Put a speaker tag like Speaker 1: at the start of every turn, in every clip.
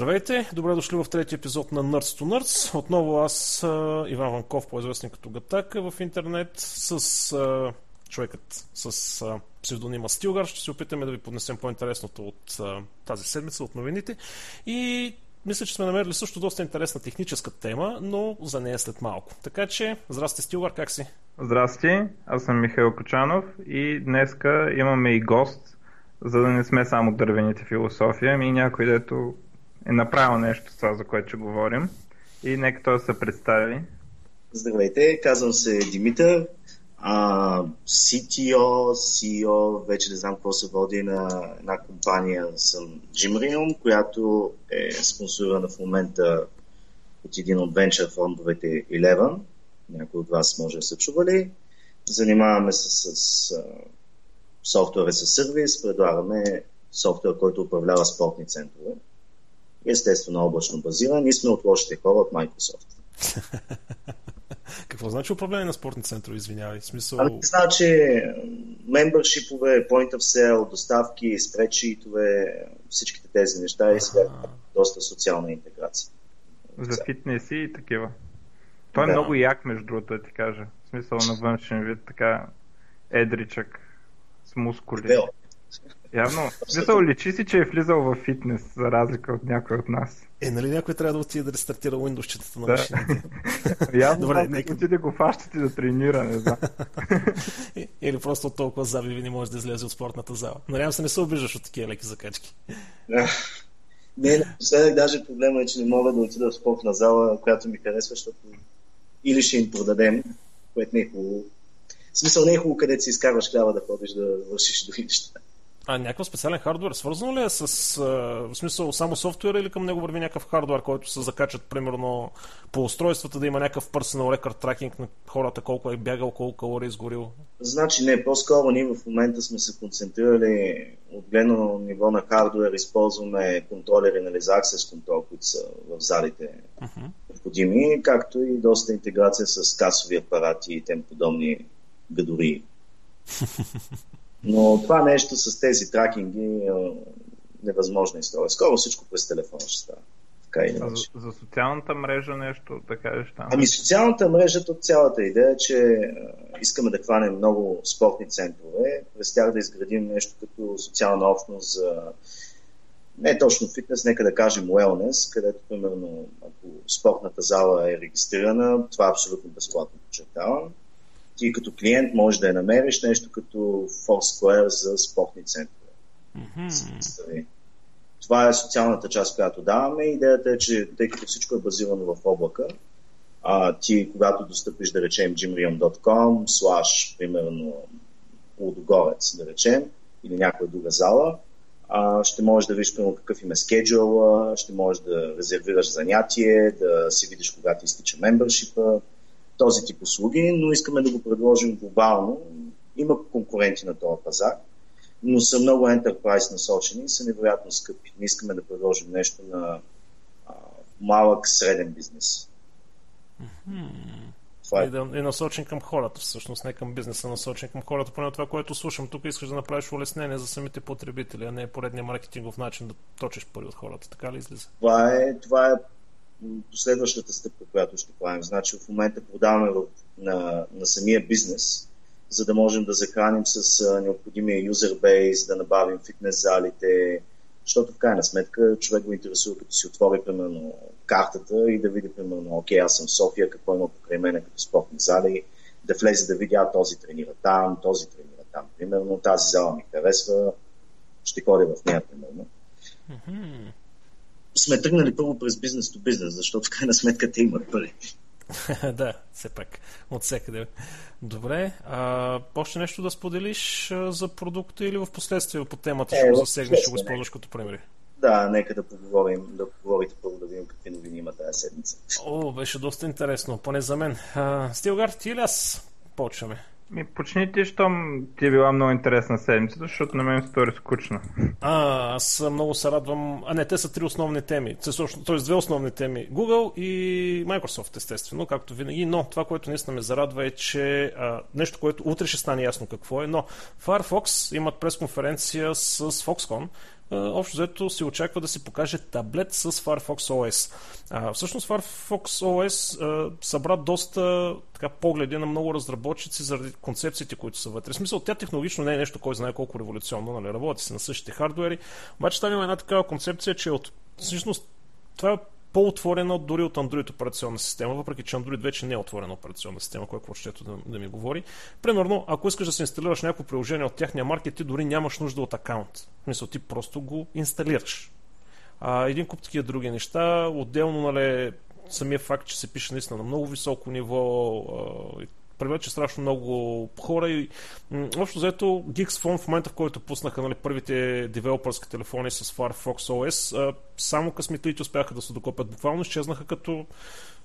Speaker 1: Здравейте, добре дошли в третия епизод на Nerds to Nerds. Отново аз, Иван Ванков, по-известен като Гатака в интернет, с човекът с псевдонима Стилгар. Ще се опитаме да ви поднесем по-интересното от тази седмица, от новините. И мисля, че сме намерили също доста интересна техническа тема, но за нея след малко. Така че, здрасти Стилгар, как си?
Speaker 2: Здрасти, аз съм Михаил Кочанов и днеска имаме и гост, за да не сме само дървените философия, ами някой, дето е направил нещо с това, за което ще говорим. И нека той се представи.
Speaker 3: Здравейте, казвам се Димитър, а, CTO, CEO, вече не знам какво се води на една компания, съм Gymrium, която е спонсорирана в момента от един от венчър фондовете Eleven. Някои от вас може да са чували. Занимаваме се с, с софтуер с сервис, предлагаме софтуер, който управлява спортни центрове. Естествено облачно базиран. Ние сме от лошите хора от Microsoft.
Speaker 1: Какво значи управление на спортни центрове, извинявай? Смисъл...
Speaker 3: Ами, значи, мембършипове, point of sale, доставки, спредшитове, всичките тези неща и сега доста социална интеграция.
Speaker 2: За фитнес и такива. Той е да. много як, между другото, да ти кажа. В смисъл на външен вид, така едричък, с мускули. Дебел. Явно. Смисъл, личи си, че е влизал в фитнес, за разлика от някой от нас.
Speaker 1: Е, нали някой трябва да отиде да рестартира Windows на да. машините?
Speaker 2: Явно Добре, нека... отиде го фащате да тренира, не знам.
Speaker 1: Или просто толкова забиви не може да излезе от спортната зала. Надявам се не се обиждаш от такива леки закачки.
Speaker 3: не, напоследък даже проблема е, че не мога да отида в спортна зала, която ми харесва, защото или ще им продадем, което не е хубаво. В смисъл не е хубаво, където си изкарваш хляба да ходиш да вършиш други неща.
Speaker 1: А някакъв специален хардвер свързано ли е с, а, в смисъл, само софтуер или към него върви някакъв хардвер, който се закачат, примерно, по устройствата, да има някакъв personal record tracking на хората, колко е бягал, колко калории е изгорил?
Speaker 3: Значи не, по-скоро ние в момента сме се концентрирали от гледно ниво на хардвер, използваме контролери, за Access контрол, които са в залите uh-huh. необходими, както и доста интеграция с касови апарати и тем подобни гадори. Но това нещо с тези тракинги е невъзможна история. Скоро всичко през телефона ще става. Така и
Speaker 2: за, за социалната мрежа нещо да кажеш там?
Speaker 3: Ами социалната мрежа, от цялата идея е, че искаме да хванем много спортни центрове, през тях да изградим нещо като социална общност за не точно фитнес, нека да кажем wellness, където примерно ако спортната зала е регистрирана, това е абсолютно безплатно, подчертавам ти като клиент можеш да я намериш нещо като Foursquare за спортни центрове. Mm-hmm. Това е социалната част, която даваме. Идеята е, че тъй като всичко е базирано в облака, а, ти когато достъпиш, да речем, gymrium.com, слаш, примерно, Лудогорец, да речем, или някоя друга зала, а, ще можеш да видиш примерно какъв има скеджуал, ще можеш да резервираш занятие, да си видиш кога ти изтича мембършипа, този тип услуги, но искаме да го предложим глобално. Има конкуренти на този пазар, но са много enterprise насочени и са невероятно скъпи. Не искаме да предложим нещо на а, малък, среден бизнес.
Speaker 1: Mm-hmm. Това е... И да е насочен към хората, всъщност, не към бизнеса, насочен към хората. Поне това, което слушам тук, искаш да направиш улеснение за самите потребители, а не поредния маркетингов начин да точиш пари от хората. Така ли излиза?
Speaker 3: Това е, това е последващата стъпка, която ще правим. Значи в момента продаваме в, на, на самия бизнес, за да можем да захраним с а, необходимия юзер бейс, да набавим фитнес залите, защото в крайна сметка човек го интересува като си отвори примерно картата и да види примерно, окей, аз съм в София, какво има покрай мен като спортни зали, да влезе да види, а този тренира там, този тренира там, примерно, тази зала ми харесва, ще ходя в нея, примерно. Сме тръгнали първо през бизнес до бизнес, защото в крайна сметка те имат пари.
Speaker 1: да, все пак. От всекъде. Добре. А, още нещо да споделиш за продукта или в последствие по темата ще е, го засегнеш, ще го използваш като примери?
Speaker 3: Да, нека да поговорим, да поговорите първо да видим какви новини има тази седмица.
Speaker 1: О, беше доста интересно, поне за мен. Стилгар, ти или аз почваме?
Speaker 2: Ми почни ти, щом ти е била много интересна седмица, защото на мен стори скучна.
Speaker 1: А, аз много се радвам. А не, те са три основни теми. Т.е. две основни теми. Google и Microsoft, естествено, както винаги. Но това, което наистина ме зарадва е, че а, нещо, което утре ще стане ясно какво е, но Firefox имат пресконференция с Foxconn, общо взето се очаква да се покаже таблет с Firefox OS. А, всъщност Firefox OS а, събра доста така, погледи на много разработчици заради концепциите, които са вътре. В смисъл, тя технологично не е нещо, кой знае колко революционно, нали? работи се на същите хардуери, обаче там има една такава концепция, че от всъщност това е по-отворена дори от Android операционна система, въпреки че Android вече не е отворена операционна система, което ще да, да ми говори. Примерно, ако искаш да се инсталираш някакво приложение от тяхния маркет, ти дори нямаш нужда от акаунт. Смисъл, ти просто го инсталираш. А, един куп такива други неща, отделно, нали, самия факт, че се пише наистина на много високо ниво, привлече страшно много хора и общо взето Geeks Phone в момента, в който пуснаха нали, първите девелопърски телефони с Firefox OS, само късметлите успяха да се докопят буквално, изчезнаха като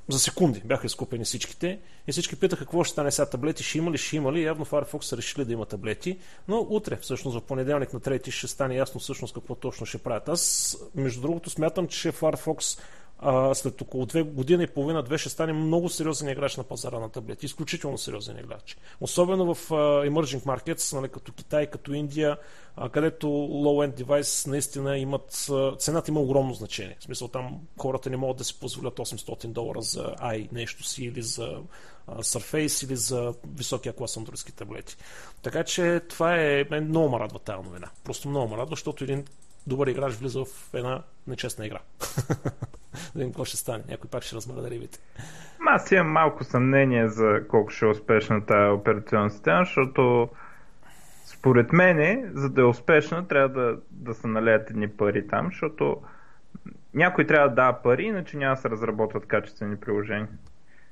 Speaker 1: за секунди бяха изкупени всичките и всички питаха какво ще стане сега таблети, ще има ли, ще има ли. Явно Firefox са решили да има таблети, но утре, всъщност в понеделник на трети ще стане ясно всъщност какво точно ще правят. Аз, между другото, смятам, че Firefox а, след около две година и половина, две ще стане много сериозен играч на пазара на таблети. Изключително сериозен играч. Особено в а, emerging markets, нали, като Китай, като Индия, а, където low-end девайс наистина имат, цената има огромно значение. В смисъл там хората не могат да си позволят 800 долара за i нещо си или за Surface или за високия клас андроидски таблети. Така че това е, много ме радва тази новина. Просто много ме радва, защото един добър играч влиза в една нечестна игра. да видим какво ще стане. Някой пак ще размърда рибите.
Speaker 2: Аз имам малко съмнение за колко ще е успешна тази операционна система, защото според мен, за да е успешна, трябва да, да се налеят едни пари там, защото някой трябва да дава пари, иначе няма да се разработват качествени приложения.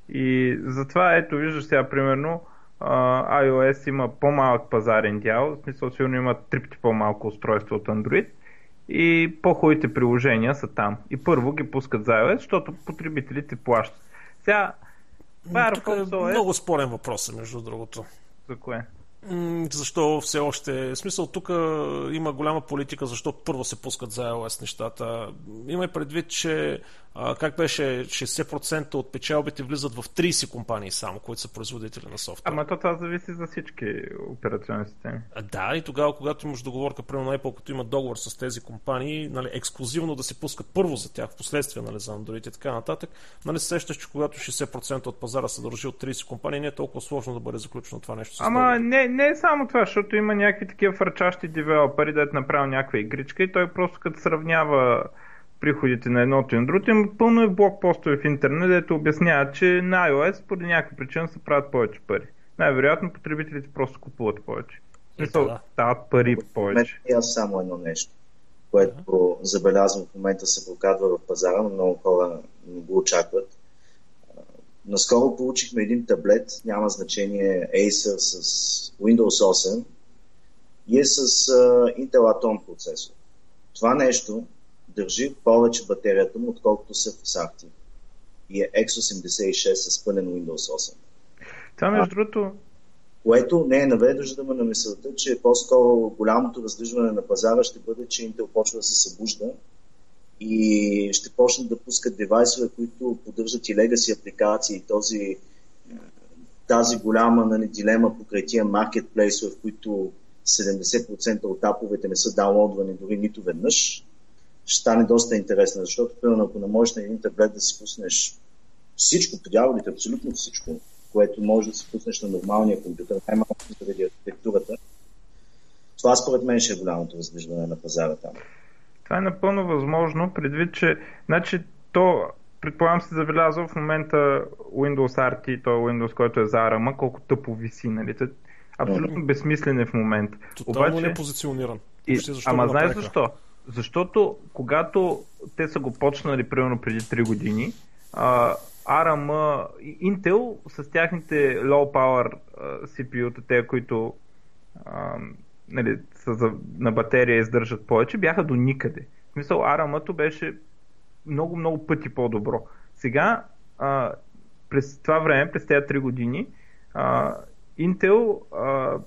Speaker 2: И затова, ето, виждаш сега, примерно, iOS има по-малък пазарен дял, в смисъл сигурно има три пъти по-малко устройство от Android, и по-хубавите приложения са там. И първо ги пускат за iOS, защото потребителите плащат. Сега,
Speaker 1: Firefox OS... Е много спорен въпрос, между другото.
Speaker 2: За кое?
Speaker 1: защо все още... В смисъл, тук има голяма политика, защо първо се пускат за iOS нещата. Има предвид, че а, как беше 60% от печалбите влизат в 30 компании само, които са производители на софтуер.
Speaker 2: Ама то това зависи за всички операционни системи.
Speaker 1: А, да, и тогава, когато имаш договорка, примерно на Apple, като има договор с тези компании, нали, ексклюзивно да се пускат първо за тях, в последствие нали, за Android и така нататък, нали, сещаш, че когато 60% от пазара се държи от 30 компании, не е толкова сложно да бъде заключено това нещо. С
Speaker 2: Ама не, не е само това, защото има някакви такива фърчащи девелопери, да е направил някаква игричка и той просто като сравнява приходите на едното и на другото, има пълно е блокпостове в интернет, дето обясняват, че на iOS поради някаква причина се правят повече пари. Най-вероятно потребителите просто купуват повече. Смисъл, да. дават пари повече.
Speaker 3: И аз само едно нещо, което забелязвам в момента се прокрадва в пазара, но много хора не го очакват. Наскоро получихме един таблет, няма значение Acer с Windows 8 и е с uh, Intel Atom процесор. Това нещо държи повече батерията му, отколкото са в Safti. И е X86 с пълен Windows 8.
Speaker 2: Това между другото...
Speaker 3: Което не е навеждаме на мисълта, че по-скоро голямото раздвижване на пазара ще бъде, че Intel почва да се събужда и ще почнат да пускат девайсове, които поддържат и legacy апликации, този, тази голяма нали, дилема покрай тия маркетплейсове, в които 70% от аповете не са даунлодвани дори нито веднъж, ще стане доста интересна, защото, примерно, ако не можеш на един таблет да си пуснеш всичко, по дяволите, абсолютно всичко, което може да си пуснеш на нормалния компютър, най-малко заради архитектурата, това според мен ще е голямото раздвижване на пазара там.
Speaker 2: Това е напълно възможно, предвид, че значи, то, предполагам се забелязва в момента Windows RT, то е Windows, който е за ARM, колко тъпо виси, нали? Абсолютно безсмислен е в момента.
Speaker 1: Тотално Обаче... не позициониран.
Speaker 2: И... Ама знаеш защо? Защото когато те са го почнали примерно преди 3 години, а, ARM, Intel с тяхните low power CPU-та, те, които а, нали, са за, на батерия издържат повече, бяха до никъде. В смисъл, ARM-то беше много, много пъти по-добро. Сега, а, през това време, през тези 3 години, а, Intel а,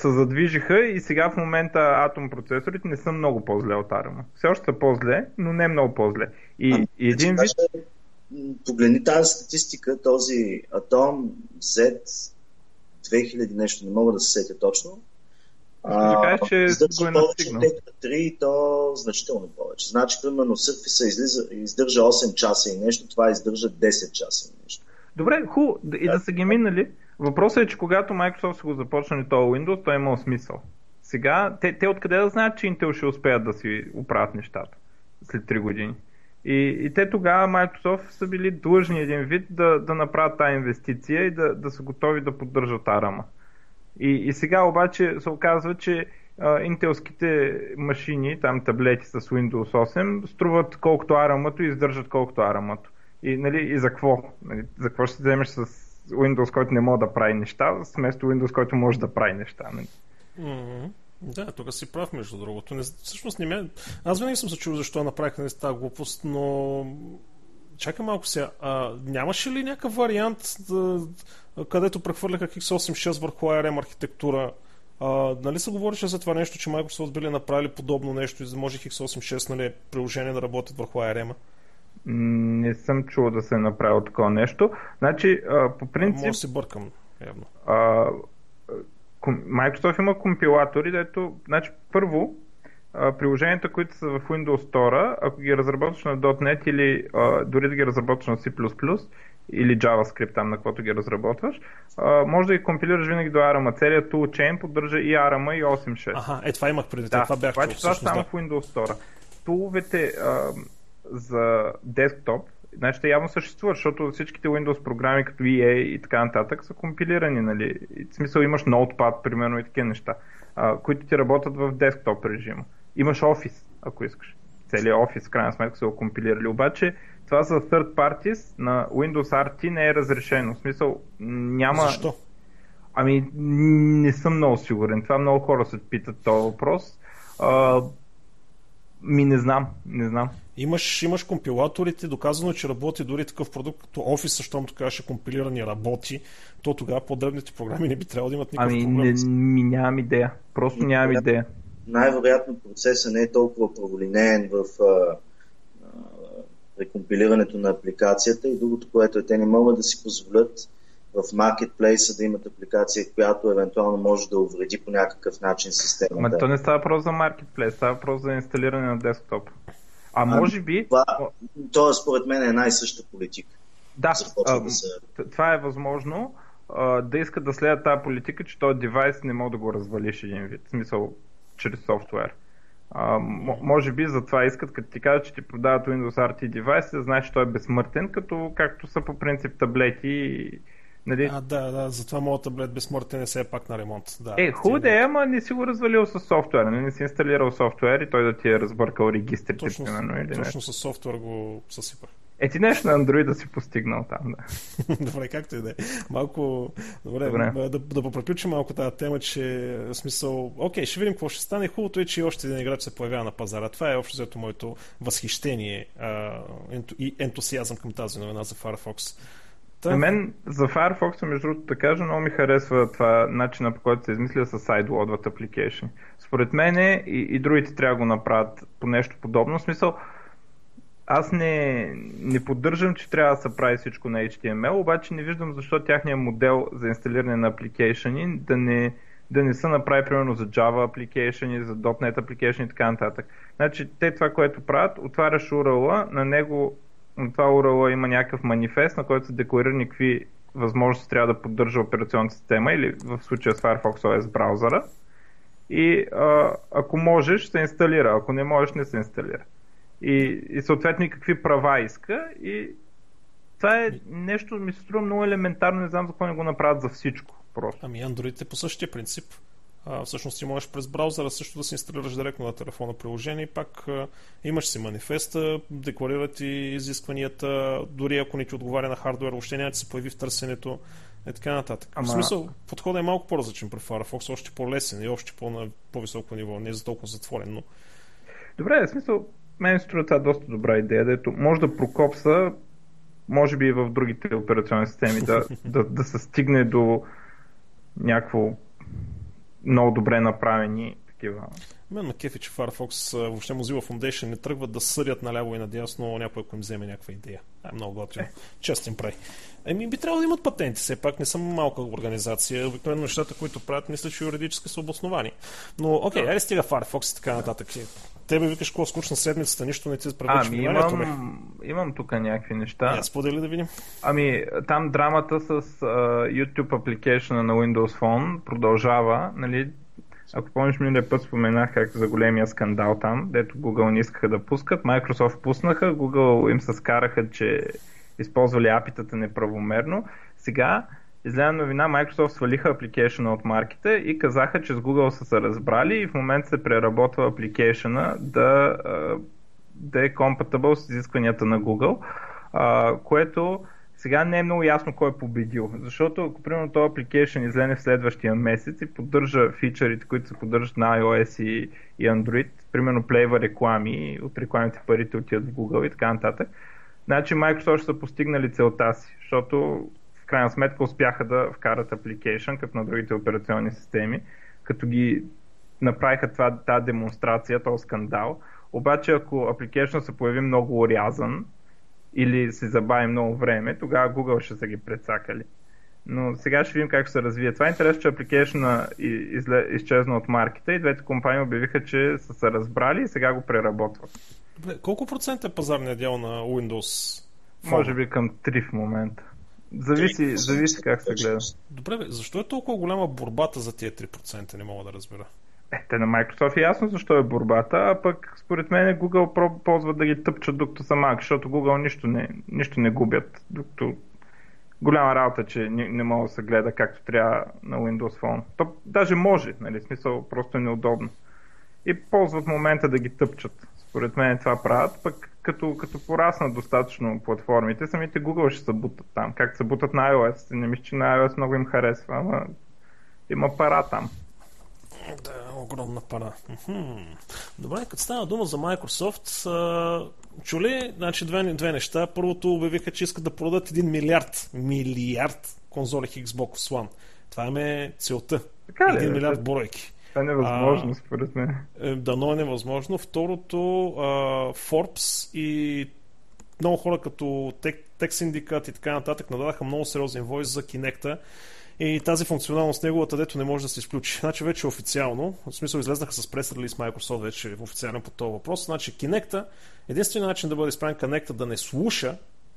Speaker 2: се задвижиха и сега в момента атом процесорите не са много по-зле от ARM. Все още са по-зле, но не много по-зле. И, а, и един вид...
Speaker 3: Погледни тази статистика, този Atom Z 2000 нещо, не мога да се сетя точно,
Speaker 2: А, да кажеш, че
Speaker 3: го е повече Тека 3 то значително повече. Значи, примерно, Surface излиза, издържа 8 часа и нещо, това издържа 10 часа и нещо.
Speaker 2: Добре, ху, и да са ги минали. Въпросът е, че когато Microsoft са го започнали този Windows, той е имал смисъл. Сега, те, те откъде да знаят, че Intel ще успеят да си оправят нещата след 3 години? И, и те тогава Microsoft са били длъжни един вид да, да направят тази инвестиция и да, да са готови да поддържат арама. И, и сега обаче се оказва, че а, интелските машини, там таблети с Windows 8, струват колкото арамато и издържат колкото арамато. И, нали, и за какво? Нали, за какво ще вземеш с Windows, който не може да прави неща, вместо Windows, който може да прави неща?
Speaker 1: Mm-hmm. Да, тук си прав, между другото. Не, всъщност не ме... Аз винаги съм се чул защо направиха нали, тази глупост, но чакай малко сега. А, нямаше ли някакъв вариант, да, където прехвърляха X86 върху ARM архитектура? А, нали се говореше за това нещо, че Microsoft били направили подобно нещо и да може X86 нали, приложение да работят върху ARM?
Speaker 2: Не съм чул да се е направил такова нещо. Значи, а, по принцип... Може
Speaker 1: да се бъркам, явно.
Speaker 2: А, Microsoft има компилатори, дето, значи, първо, приложенията, които са в Windows Store, ако ги разработваш на .NET или а, дори да ги разработваш на C++ или JavaScript, там на каквото ги разработваш, а, може да ги компилираш винаги до ARM. Целият toolchain поддържа и ARM и 8.6.
Speaker 1: Ага, е това имах преди.
Speaker 2: Да,
Speaker 1: това бях
Speaker 2: това, чул, това само в Windows Store. Туловете а, за десктоп, значи явно съществуват, защото всичките Windows програми като EA и така нататък са компилирани, нали? В смисъл имаш Notepad, примерно и такива неща, а, които ти работят в десктоп режима. Имаш Office, ако искаш. Целият Office, в крайна сметка, са го компилирали. Обаче, това за third parties на Windows RT не е разрешено. В смисъл, няма...
Speaker 1: Защо?
Speaker 2: Ами, не съм много сигурен. Това много хора се питат този въпрос. А, ми не знам, не знам.
Speaker 1: Имаш, имаш компилаторите, доказано, че работи дори такъв продукт като Office, така ще компилирани работи, то тогава по-дребните програми не би трябвало да имат никакъв
Speaker 2: ами, проблем. Ами ми нямам идея. Просто нямам идея.
Speaker 3: Най-вероятно процесът не е толкова праволинеен в а, рекомпилирането на апликацията и другото, което е, те не могат да си позволят в маркетплейса да имат апликация, която евентуално може да увреди по някакъв начин системата.
Speaker 2: Ама то не става въпрос за маркетплейс, става въпрос за инсталиране на десктоп. А може би...
Speaker 3: Това, това според мен е най-съща политика.
Speaker 2: Да, а, да се... това е възможно а, да искат да следят тази политика, че този девайс не може да го развалиш един вид. В смисъл, чрез софтуер. А, може би затова искат, като ти кажат, че ти продават Windows RT девайс, да знаеш, че той е безсмъртен, като както са по принцип таблети
Speaker 1: Нали? А, да, да, затова моят таблет безсмъртен е все пак на ремонт. Да,
Speaker 2: е, хубаво да е, ама не си го развалил с софтуер, не, нали? не си инсталирал софтуер и той да ти е разбъркал регистрите.
Speaker 1: Точно, примерно, или точно с софтуер го съсипах.
Speaker 2: Е, ти нещо на Android да си постигнал там, да.
Speaker 1: добре, както и да е. Малко, добре, добре. Да, да попреключим малко тази тема, че смисъл, окей, ще видим какво ще стане. Хубавото е, че още един играч се появява на пазара. Това е общо взето моето възхищение а, и ентусиазъм към тази новина за Firefox.
Speaker 2: На мен за Firefox, между другото да кажа, много ми харесва това начина по който се измисля с sideloadват application. Според мен и, и другите трябва да го направят по нещо подобно. В смисъл, аз не, не поддържам, че трябва да се прави всичко на HTML, обаче не виждам защо тяхният модел за инсталиране на application да не, да не са направи примерно за Java application, за .NET application и така нататък. Значи те това, което правят, отваряш URL, на него на това URL има някакъв манифест, на който се декларирани какви възможности трябва да поддържа операционната система или в случая с Firefox OS браузъра. И а, ако можеш, се инсталира. Ако не можеш, не се инсталира. И, и съответно и какви права иска. И това е нещо, ми се струва много елементарно, не знам за какво не го направят за всичко. Просто.
Speaker 1: Ами Android е по същия принцип а, всъщност ти можеш през браузъра също да се инсталираш директно на телефона приложение и пак а, имаш си манифеста, декларират и изискванията, дори ако не ти отговаря на хардвер, въобще няма да се появи в търсенето и така нататък. Ама... В смисъл, подходът е малко по-различен при Firefox, още по-лесен и още по- по-високо ниво, не е за толкова затворен, но...
Speaker 2: Добре, в смисъл, мен се струва това доста добра идея, дето може да прокопса, може би и в другите операционни системи, да, да, да се стигне до някакво много добре направени такива.
Speaker 1: Мен ме кефи, че Firefox, въобще Mozilla Foundation не тръгват да съдят наляво и надясно някой, ако им вземе някаква идея. е много готино. Чест им прави. Еми, би трябвало да имат патенти, все пак не съм малка организация. Обикновено нещата, които правят, мисля, че юридически са обосновани. Но, окей, айде стига Firefox и така нататък. Тебе викаш какво скучна седмицата, нищо не ти привлича
Speaker 2: ами, имам, имам тук някакви неща.
Speaker 1: Я сподели да видим.
Speaker 2: Ами, там драмата с uh, YouTube application на Windows Phone продължава. Нали, ако помниш, миналия път споменах как за големия скандал там, дето Google не искаха да пускат, Microsoft пуснаха, Google им се скараха, че използвали апитата неправомерно. Сега излезе новина, Microsoft свалиха апликейшена от марките и казаха, че с Google са се разбрали и в момента се преработва апликейшена да, да е compatible с изискванията на Google, което сега не е много ясно кой е победил, защото ако примерно този application излезе в следващия месец и поддържа фичърите, които се поддържат на iOS и, и Android, примерно плейва реклами, от рекламите парите отиват в Google и така нататък, значи Microsoft са постигнали целта си, защото крайна сметка успяха да вкарат application, като на другите операционни системи, като ги направиха това, тази демонстрация, този скандал. Обаче ако application се появи много урязан, или се забави много време, тогава Google ще са ги прецакали. Но сега ще видим как ще се развие. Това е интересно, че апликейшна изчезна от маркета и двете компании обявиха, че са се разбрали и сега го преработват.
Speaker 1: Добре, колко процент е пазарният дял на Windows?
Speaker 2: Може би към 3 в момента. Зависи, зависи как се гледа.
Speaker 1: Добре, бе, защо е толкова голяма борбата за тия 3%? Не мога да разбера.
Speaker 2: Е, те на Microsoft е ясно защо е борбата, а пък според мен Google ползват да ги тъпчат докато са малки, защото Google нищо не, нищо не губят, докато голяма работа, че не, не мога да се гледа както трябва на Windows Phone. То даже може, нали, смисъл просто е неудобно. И ползват момента да ги тъпчат. Според мен това правят, пък като, като пораснат достатъчно платформите, самите Google ще се бутат там. Как се бутат на iOS. Не мисля, че на iOS много им харесва, ама има пара там.
Speaker 1: Да, огромна пара. Добре, като става дума за Microsoft, чули, значи две, две неща. Първото обявиха, че искат да продадат 1 милиард, милиард конзоли Xbox One. Това им е целта. Така 1 ли, милиард бройки.
Speaker 2: Това е невъзможно, а, според мен.
Speaker 1: Е, дано е невъзможно. Второто, а, Forbes и много хора като Tech, Syndicate и така нататък нададаха много сериозен войс за Kinect и тази функционалност неговата, дето не може да се изключи. Значи вече официално, в смисъл излезнаха с прес-релиз Microsoft вече официално по този въпрос. Значи Kinect, единственият начин да бъде изправен Kinect да не слуша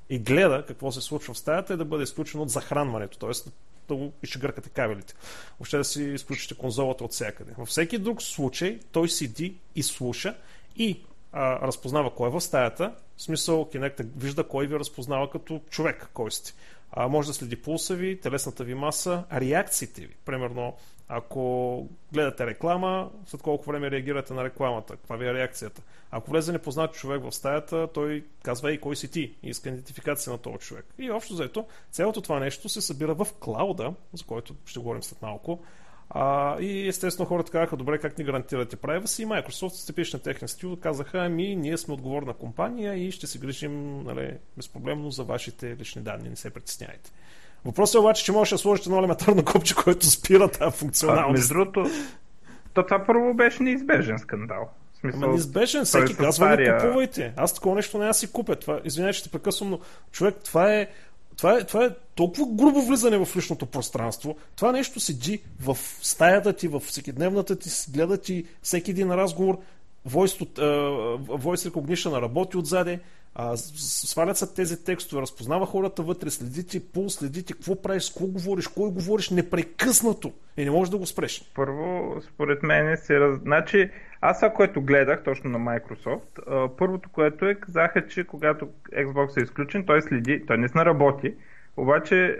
Speaker 1: и гледа какво се случва в стаята е да бъде изключен от захранването, т.е. да го изчегъркате кабелите. Въобще да си изключите конзолата от всякъде. Във всеки друг случай той седи и слуша и а, разпознава кой е в стаята. В смисъл, Kinect вижда кой ви разпознава като човек, кой сте а, може да следи пулса ви, телесната ви маса, реакциите ви. Примерно, ако гледате реклама, след колко време реагирате на рекламата, каква ви е реакцията. Ако влезе непознат човек в стаята, той казва и кой си ти и иска идентификация на този човек. И общо заето, цялото това нещо се събира в клауда, за който ще говорим след малко, а, и естествено хората казаха, добре, как ни гарантирате privacy? И Microsoft, степиш на техния стил, казаха, ами ние сме отговорна компания и ще се грижим нали, безпроблемно за вашите лични данни, не се притесняйте. Въпросът е обаче, че можеш да сложите едно елементарно копче, което спира тази функционалност.
Speaker 2: Между другото, то това първо беше неизбежен скандал.
Speaker 1: Ама неизбежен, всеки казва, стария... не купувайте. Аз такова нещо не аз си купя. Това, извинявай, че те прекъсвам, но човек, това е това е, това е толкова грубо влизане в личното пространство. Това нещо седи в стаята ти, в всекидневната ти, гледа ти всеки един разговор, voice, uh, voice recognition работи отзаде, а, свалят се тези текстове, разпознава хората вътре, следи ти пул, следи ти какво правиш, с кого говориш, кой говориш. Непрекъснато. И не можеш да го спреш.
Speaker 2: Първо, според мен се раз... Значи, аз това, което гледах точно на Microsoft, първото, което е, казаха, че когато Xbox е изключен, той следи, той не работи, обаче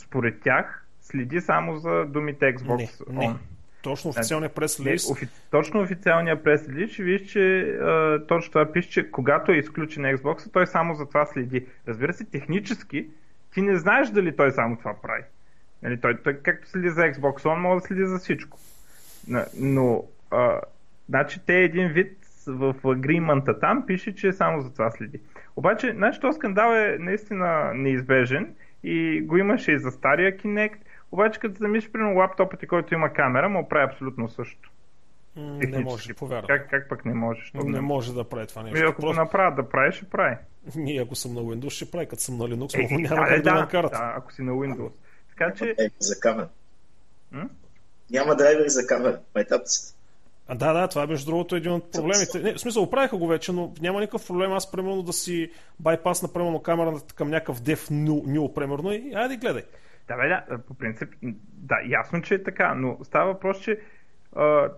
Speaker 2: според тях следи само за думите Xbox
Speaker 1: не, Не. Точно официалния прес-лист.
Speaker 2: Офи... Точно официалния прес-лист ще виж, че а, точно това пише, че когато е изключен Xbox, той само за това следи. Разбира се, технически ти не знаеш дали той само това прави. Нали, той, той както следи за Xbox он може да следи за всичко. Но, а, значи, те един вид в агримента там пише, че само за това следи. Обаче, значи, този скандал е наистина неизбежен и го имаше и за стария Kinect, обаче като замислиш, примерно лаптопът ти, който има камера, му прави абсолютно също.
Speaker 1: Не може, повярвам.
Speaker 2: Как, как пък не можеш?
Speaker 1: Не, не може да прави това нещо.
Speaker 2: Ми, ако Просто... го направят да прави, ще прави.
Speaker 1: Ние, ако съм на Windows, ще прави. Като съм на Linux, е, няма да, да, да, карта.
Speaker 2: Да, ако си на Windows. Така че...
Speaker 3: За камера. Няма драйвери за камера. Майтапците.
Speaker 1: А, да, да, това е между другото един от проблемите. Не, в смисъл, оправиха го вече, но няма никакъв проблем аз, примерно, да си байпасна, примерно, камерата към някакъв дев new, примерно, и айде гледай.
Speaker 2: Да, бе, да, по принцип, да, ясно, че е така, но става въпрос, че а,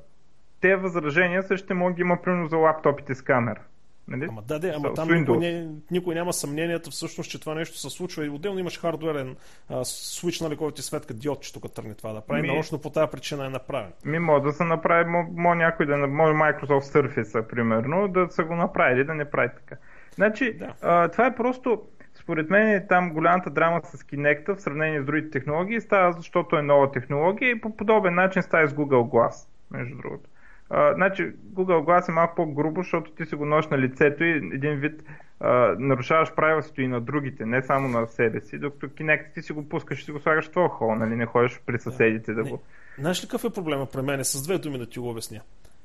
Speaker 2: те възражения също може да има, примерно, за лаптопите с камера. Нали?
Speaker 1: Ама да, да, ама с, там никой, не, никой няма съмнението всъщност, че това нещо се случва и отделно имаш хардуерен а, свич, нали, който ти светка диод, че тук тръгне това да прави. Ми... Нарочно по тази причина е направен.
Speaker 2: Ми може да се направи, може някой да може Microsoft Surface, примерно, да са го направили, да не прави така. Значи, да. а, това е просто, според мен е там голямата драма с Kinect в сравнение с другите технологии става, защото е нова технология и по подобен начин става с Google Glass, между другото. А, значи, Google Glass е малко по-грубо, защото ти си го носиш на лицето и един вид а, нарушаваш правилството и на другите, не само на себе си, докато Kinect ти си го пускаш и си го слагаш в твоя хол, нали? Не ходиш при съседите да, да го...
Speaker 1: Знаеш ли какъв е проблема при мен? С две думи да ти го обясня.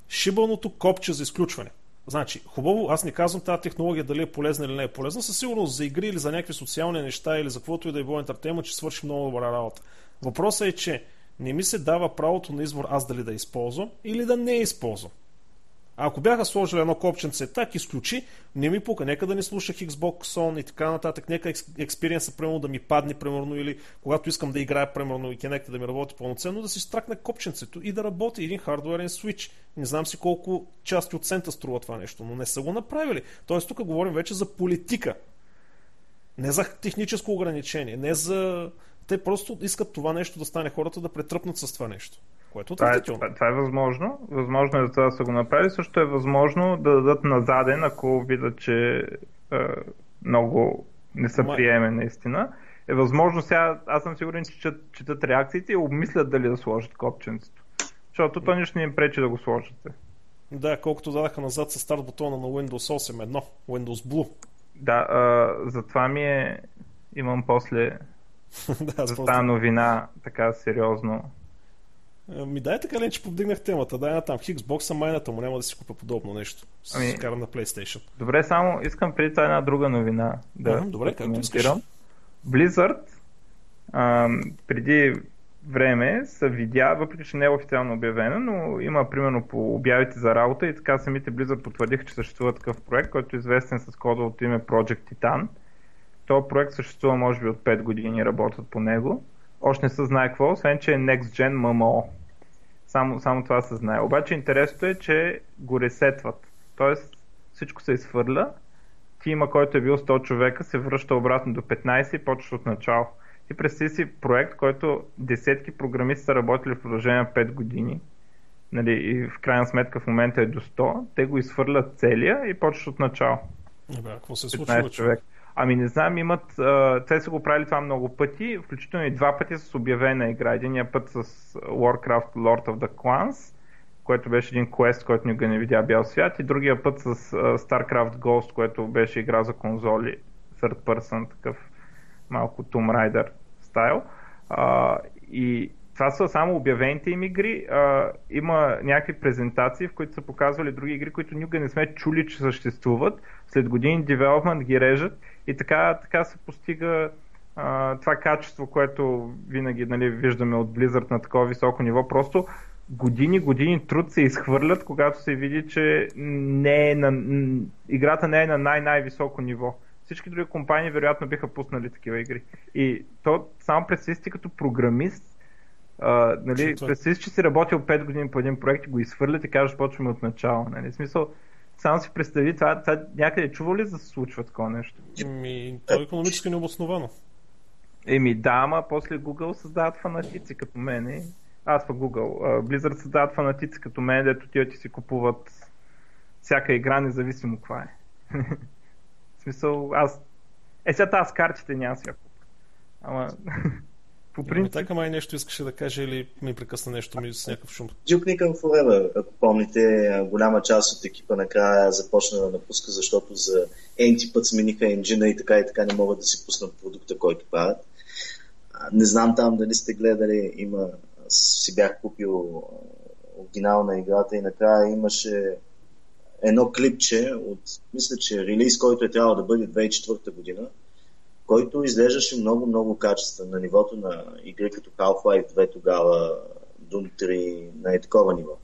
Speaker 1: Шибаното копче за изключване. Значи, хубаво, аз не казвам тази технология дали е полезна или не е полезна. Със сигурност за игри или за някакви социални неща или за каквото и да е било ентертеймент, че свърши много добра работа. Въпросът е, че не ми се дава правото на избор аз дали да използвам или да не използвам. А ако бяха сложили едно копченце, так изключи, не ми пука, нека да не слушах Xbox On и така нататък, нека експириенса, примерно, да ми падне, примерно, или когато искам да играя, примерно, и Kinect да ми работи пълноценно, да си стракне копченцето и да работи един хардуерен свич. Не знам си колко части от цента струва това нещо, но не са го направили. Тоест, тук говорим вече за политика. Не за техническо ограничение, не за те просто искат това нещо да стане хората да претръпнат с това нещо. Което
Speaker 2: това, е, това, това е възможно. Възможно е за това да са го направили. Също е възможно да дадат назаден, ако видят, че е, много не са приеме наистина. Е възможно сега, аз съм сигурен, че четат, четат реакциите и обмислят дали да сложат копченцето. Защото то нищо не им пречи да го сложите.
Speaker 1: Да, колкото дадаха назад с старт бутона на Windows 8.1, Windows Blue.
Speaker 2: Да, а, затова ми е... Имам после да, за тази новина така сериозно.
Speaker 1: Ми дай така ли, че повдигнах темата. Дай на там Xbox, майната му няма да си купя подобно нещо. Ами, си карам на PlayStation.
Speaker 2: Добре, само искам преди това една друга новина да
Speaker 1: а, Добре, както искаш.
Speaker 2: Blizzard а, преди време са видя, въпреки че не е официално обявено, но има примерно по обявите за работа и така самите Blizzard потвърдиха, че съществува такъв проект, който е известен с кодовото име Project Titan този проект съществува може би от 5 години работят по него. Още не се знае какво, освен че е Next Gen MMO. Само, само това се знае. Обаче интересното е, че го ресетват. Тоест всичко се изхвърля, тима, който е бил 100 човека, се връща обратно до 15 и почва от начало. И представи си проект, който десетки програмисти са работили в продължение на 5 години, нали, и в крайна сметка в момента е до 100, те го изхвърлят целия и почват от начало.
Speaker 1: Бе, какво се случва?
Speaker 2: човек. Ами не знам, имат, а, те са го правили това много пъти, включително и два пъти с обявена игра. Единия път с Warcraft Lord of the Clans, което беше един квест, който никога не видя бял свят, и другия път с StarCraft Ghost, което беше игра за конзоли, third person, такъв малко Tomb Raider стайл. И това са само обявените им игри. Uh, има някакви презентации, в които са показвали други игри, които никога не сме чули, че съществуват. След години девелопмент ги режат и така, така се постига а, това качество, което винаги нали, виждаме от Blizzard на такова високо ниво. Просто години, години труд се изхвърлят, когато се види, че не е на, играта не е на най-най-високо ниво. Всички други компании вероятно биха пуснали такива игри. И то само представи като програмист, а, нали, представи си, че си работил 5 години по един проект и го изхвърлят и кажеш почваме от начало. Нали? В смисъл, само си представи, това, това някъде чува ли да се случва такова нещо?
Speaker 1: Еми, то е економически необосновано.
Speaker 2: Еми да, ама после Google създават фанатици като мене. Аз пък Google. Blizzard създават фанатици като мен, дето ти си купуват всяка игра, независимо каква е. В смисъл, аз... Е, сега аз картите няма си Ама...
Speaker 1: По принцип... Така май нещо искаше да каже или ми прекъсна нещо ми с някакъв шум.
Speaker 3: Duke Nukem Forever, ако помните, голяма част от екипа накрая започна да напуска, защото за енти път смениха енджина и така и така не могат да си пуснат продукта, който правят. Не знам там дали сте гледали, има, си бях купил оригинал на играта и накрая имаше едно клипче от, мисля, че релиз, който е трябвало да бъде 2004 година, който изглеждаше много, много качествен на нивото на игри като Half-Life 2 тогава, Doom 3, на е такова ниво.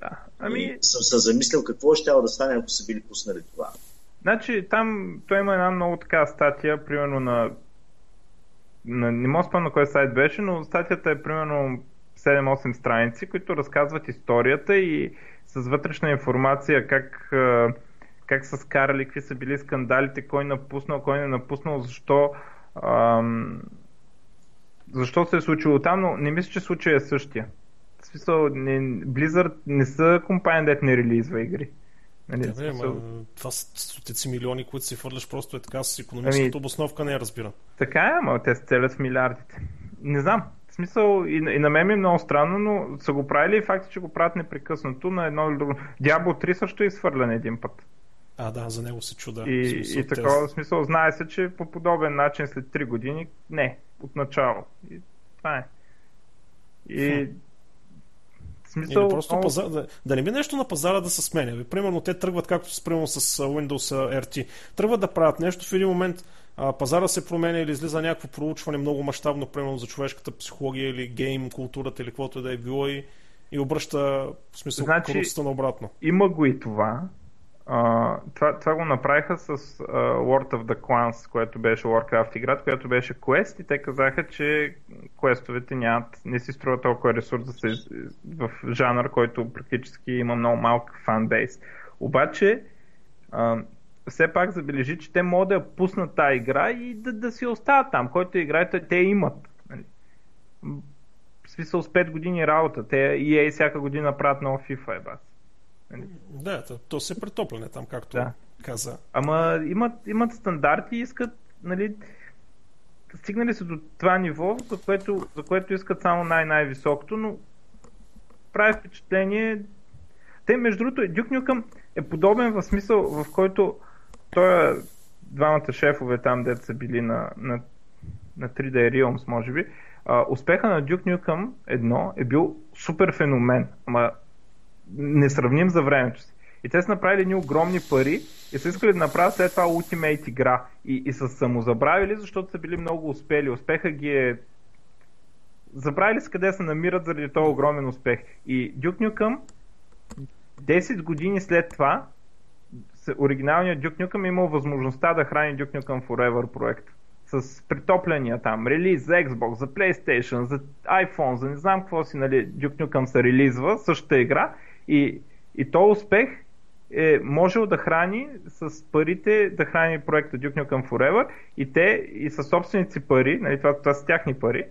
Speaker 2: Да. Ами...
Speaker 3: И съм се замислил какво ще да стане, ако са били пуснали това.
Speaker 2: Значи там той има една много така статия, примерно на, на не мога спомня на кой сайт беше, но статията е примерно 7-8 страници, които разказват историята и с вътрешна информация как, как са скарали, какви са били скандалите, кой напуснал, кой не напуснал, защо ам, защо се е случило там, но не мисля, че случай е същия. В смисъл, не, Blizzard не са компания, дет не релизва игри.
Speaker 1: Нали, да, бе, ма, това са стотици милиони, които си фърляш просто е така с економическата ами, обосновка, не я разбира.
Speaker 2: Така е, ама те се целят в милиардите. Не знам. В смисъл, и, и на мен ми е много странно, но са го правили и факт, че го правят непрекъснато на едно или друго. Diablo 3 също е изхвърлен един път.
Speaker 1: А, да, за него се чуда.
Speaker 2: И, смисъл, и такова те... смисъл, знае се, че по подобен начин след 3 години, не, от начало. И това е. И хм.
Speaker 1: Смисъл, Или просто о... пазар, да, да не би нещо на пазара да се сменя. Примерно те тръгват както с, примерно, с Windows RT. Тръгват да правят нещо, в един момент а, пазара се променя или излиза някакво проучване много мащабно, примерно за човешката психология или гейм културата или каквото да е било и, и обръща в смисъл значи, на обратно.
Speaker 2: Има го и това, Това, това го направиха с uh, World of the Clans, което беше Warcraft игра, която беше квест и те казаха, че квестовете нямат, не си струва толкова ресурс да се, в жанър, който практически има много малък фанбейс. Обаче, uh, все пак забележи, че те могат да пуснат тази игра и да, да си остават там. Който играете, те имат. Нали? В смисъл с 5 години работа. Те EA всяка година правят нова FIFA, е бас.
Speaker 1: Да, то, то се претопляне там, както да. каза.
Speaker 2: Ама имат, имат стандарти и искат, нали, стигнали се до това ниво, за което, за което искат само най-най-високото, но прави впечатление. Те, между другото, Duke Nukem е подобен в смисъл, в който той е двамата шефове там, дето са били на, на, на 3D Realms, може би, а, успеха на Duke Nukem едно е бил супер феномен. Ама несравним за времето си. И те са направили едни огромни пари и са искали да направят след това Ultimate игра. И, и са самозабравили, защото са били много успели. Успеха ги е... Забравили се къде се намират заради този огромен успех. И Duke Nukem 10 години след това оригиналният Duke Nukem е имал възможността да храни Duke Nukem Forever проект. С притопляния там, релиз за Xbox, за PlayStation, за iPhone, за не знам какво си, нали, Duke Nukem се релизва, същата игра и, и то успех е можел да храни с парите, да храни проекта Duke Nukem Forever. И те и със собственици пари, нали, това, това са тяхни пари,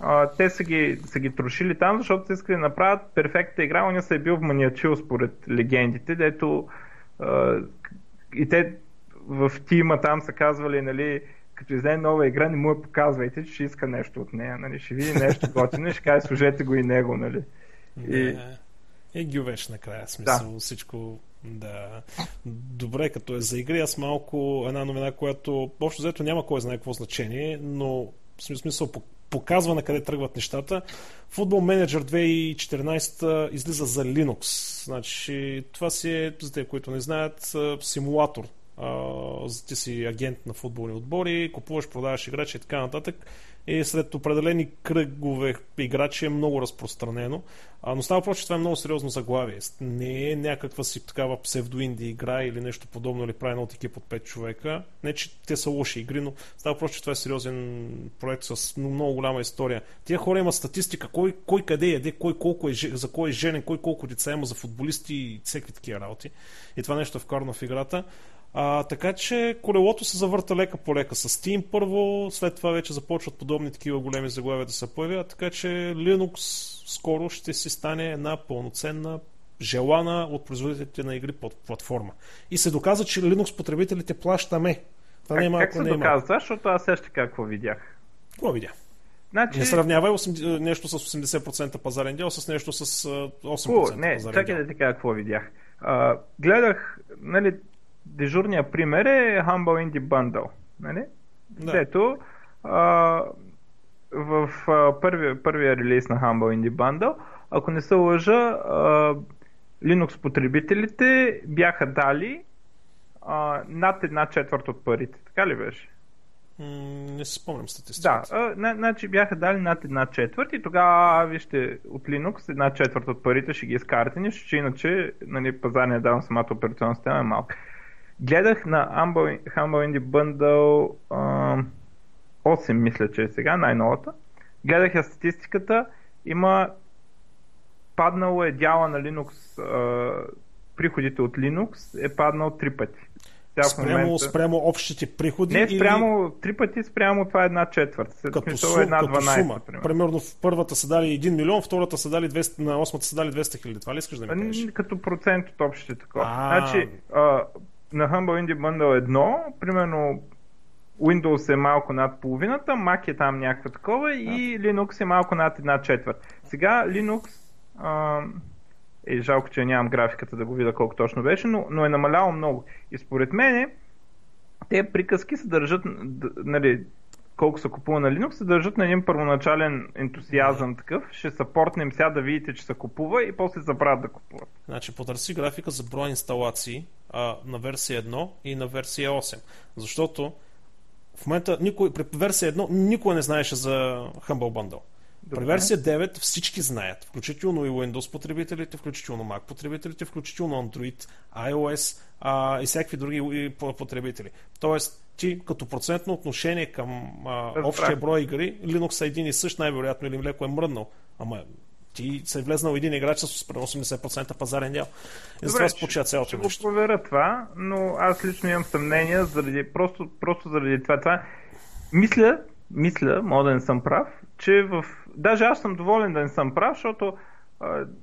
Speaker 2: а, те са ги, са ги трошили там, защото са искали да направят перфектна игра, он се е бил в маниачил според легендите, дето а, и те в тима там са казвали, нали, като излезе нова игра, не му я показвайте, че ще иска нещо от нея, нали, ще види нещо готино и ще каже, служете го и него, нали.
Speaker 1: И, е гювеш накрая, смисъл, да. всичко да. Добре, като е за игри, аз малко една новина, която общо взето няма кой знае какво значение, но в смисъл показва на къде тръгват нещата. Футбол менеджер 2014 излиза за Linux. Значи, това си е, за те, които не знаят, симулатор. ти си агент на футболни отбори, купуваш, продаваш играчи и така нататък и сред определени кръгове играчи е много разпространено. А, но става просто, че това е много сериозно заглавие. Не е някаква си такава псевдоинди игра или нещо подобно, или прави от екип от 5 човека. Не, че те са лоши игри, но става просто, че това е сериозен проект с много голяма история. Тия хора имат статистика, кой, кой къде яде, кой колко е, за кой е женен, кой колко деца има за футболисти и всеки такива работи. И това нещо е вкарано в играта. А, така че колелото се завърта лека по лека с Steam първо, след това вече започват подобни такива големи заглавия да се появят, така че Linux скоро ще си стане една пълноценна желана от производителите на игри под платформа. И се доказа, че Linux потребителите плащаме.
Speaker 2: Това не е малко, как се не е доказва? Защото аз също какво видях.
Speaker 1: Какво видях? Значи... Не сравнявай 8, нещо с 80% пазарен дел с нещо с 8% О,
Speaker 2: не, чакай да ти кажа какво видях. Uh, гледах, нали, дежурния пример е Humble Indie Bundle. Нали? Да. Дето а, в а, първия, първия релиз на Humble Indie Bundle ако не се лъжа, Linux потребителите бяха дали а, над една четвърт от парите. Така ли беше?
Speaker 1: не си спомням статистиката.
Speaker 2: Да, а, значи бяха дали над една четвърт и тогава, вижте, от Linux една четвърт от парите ще ги изкарате, нищо, че иначе нали, пазарния давам самата операционна система е малка. Гледах на Humble, Humble Indie Bundle а, 8, мисля, че е сега, най-новата. Гледах я статистиката, има паднало е дяла на Linux, а, приходите от Linux е паднал три пъти.
Speaker 1: спрямо, момента... спрямо общите приходи?
Speaker 2: Не, спрямо или... три пъти, спрямо това е една четвърт.
Speaker 1: Като, сум, една като 12, сума. Примерно. примерно в първата са дали 1 милион, втората са дали 200, на осмата са дали 200 хиляди. Това ли искаш да ми кажеш?
Speaker 2: Като процент от общите такова. Значи, а, на Humble Indie Bundle 1, примерно Windows е малко над половината, Mac е там някаква такова и Linux е малко над една четвърт. Сега Linux а, е жалко, че нямам графиката да го видя колко точно беше, но, но е намаляло много. И според мен те приказки се държат, нали, колко се купува на Linux, се държат на един първоначален ентусиазъм такъв. Ще съпортнем сега да видите, че се купува и после забравят да купуват.
Speaker 1: Значи потърси графика за броя инсталации а, на версия 1 и на версия 8. Защото в момента никой, при версия 1 никой не знаеше за Humble Bundle. Добре. При версия 9 всички знаят, включително и Windows потребителите, включително Mac потребителите, включително Android, iOS а, и всякакви други потребители. Тоест, ти като процентно отношение към а, общия брой игри, Linux е един и същ, най-вероятно или леко е мръднал. Ама ти се е влезнал един играч с 80% пазарен дял. И затова спочва цялото
Speaker 2: нещо. Ще го проверя това, но аз лично имам съмнение, заради, просто, просто заради това. това. Мисля, мисля, мога да не съм прав, че в... Даже аз съм доволен да не съм прав, защото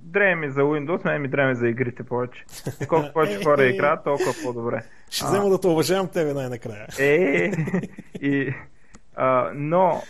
Speaker 2: дреме за Windows, мен ми дреме за игрите повече. Колко повече хора играят, толкова по-добре.
Speaker 1: Ще взема да те уважавам тебе най-накрая.
Speaker 2: Е, и, а, но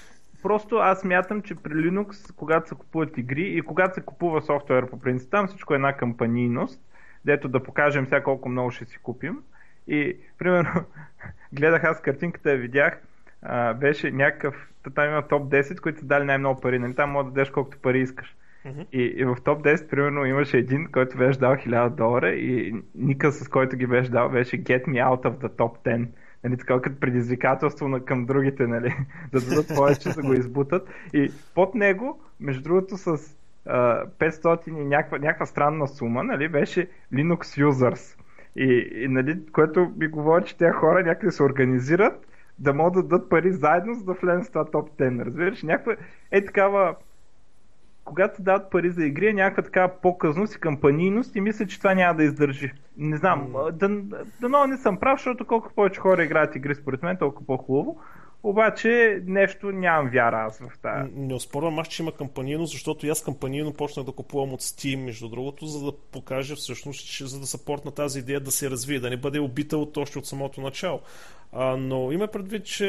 Speaker 2: просто аз мятам, че при Linux, когато се купуват игри и когато се купува софтуер по принцип, там всичко е една кампанийност, дето да покажем сега колко много ще си купим. И, примерно, гледах аз картинката я видях, а, беше някакъв, там има топ 10, които са дали най-много пари, нали? Там може да дадеш колкото пари искаш. Mm-hmm. И, и в топ 10, примерно, имаше един, който беше дал 1000 долара и ника с който ги беше дал беше Get me out of the top 10 нали, така като предизвикателство на, към другите, нали, да дадат повече, да го избутат. И под него, между другото, с а, 500 и някаква, някаква странна сума, нали, беше Linux Users. И, и нали, което ми говори, че тези хора някъде се организират да могат да дадат пари заедно, за да влезем в това топ 10. Разбираш? Някаква е такава когато дават пари за игри, е някаква така по-късност и кампанийност и мисля, че това няма да издържи. Не знам, mm. да, да, да не съм прав, защото колко повече хора играят игри според мен, толкова по-хубаво. Обаче нещо нямам вяра аз в тази.
Speaker 1: Не оспорвам аз, че има кампанийно, защото аз кампанийно почнах да купувам от Steam, между другото, за да покажа всъщност, че за да съпортна тази идея да се развие, да не бъде убита от още от самото начало. А, но има предвид, че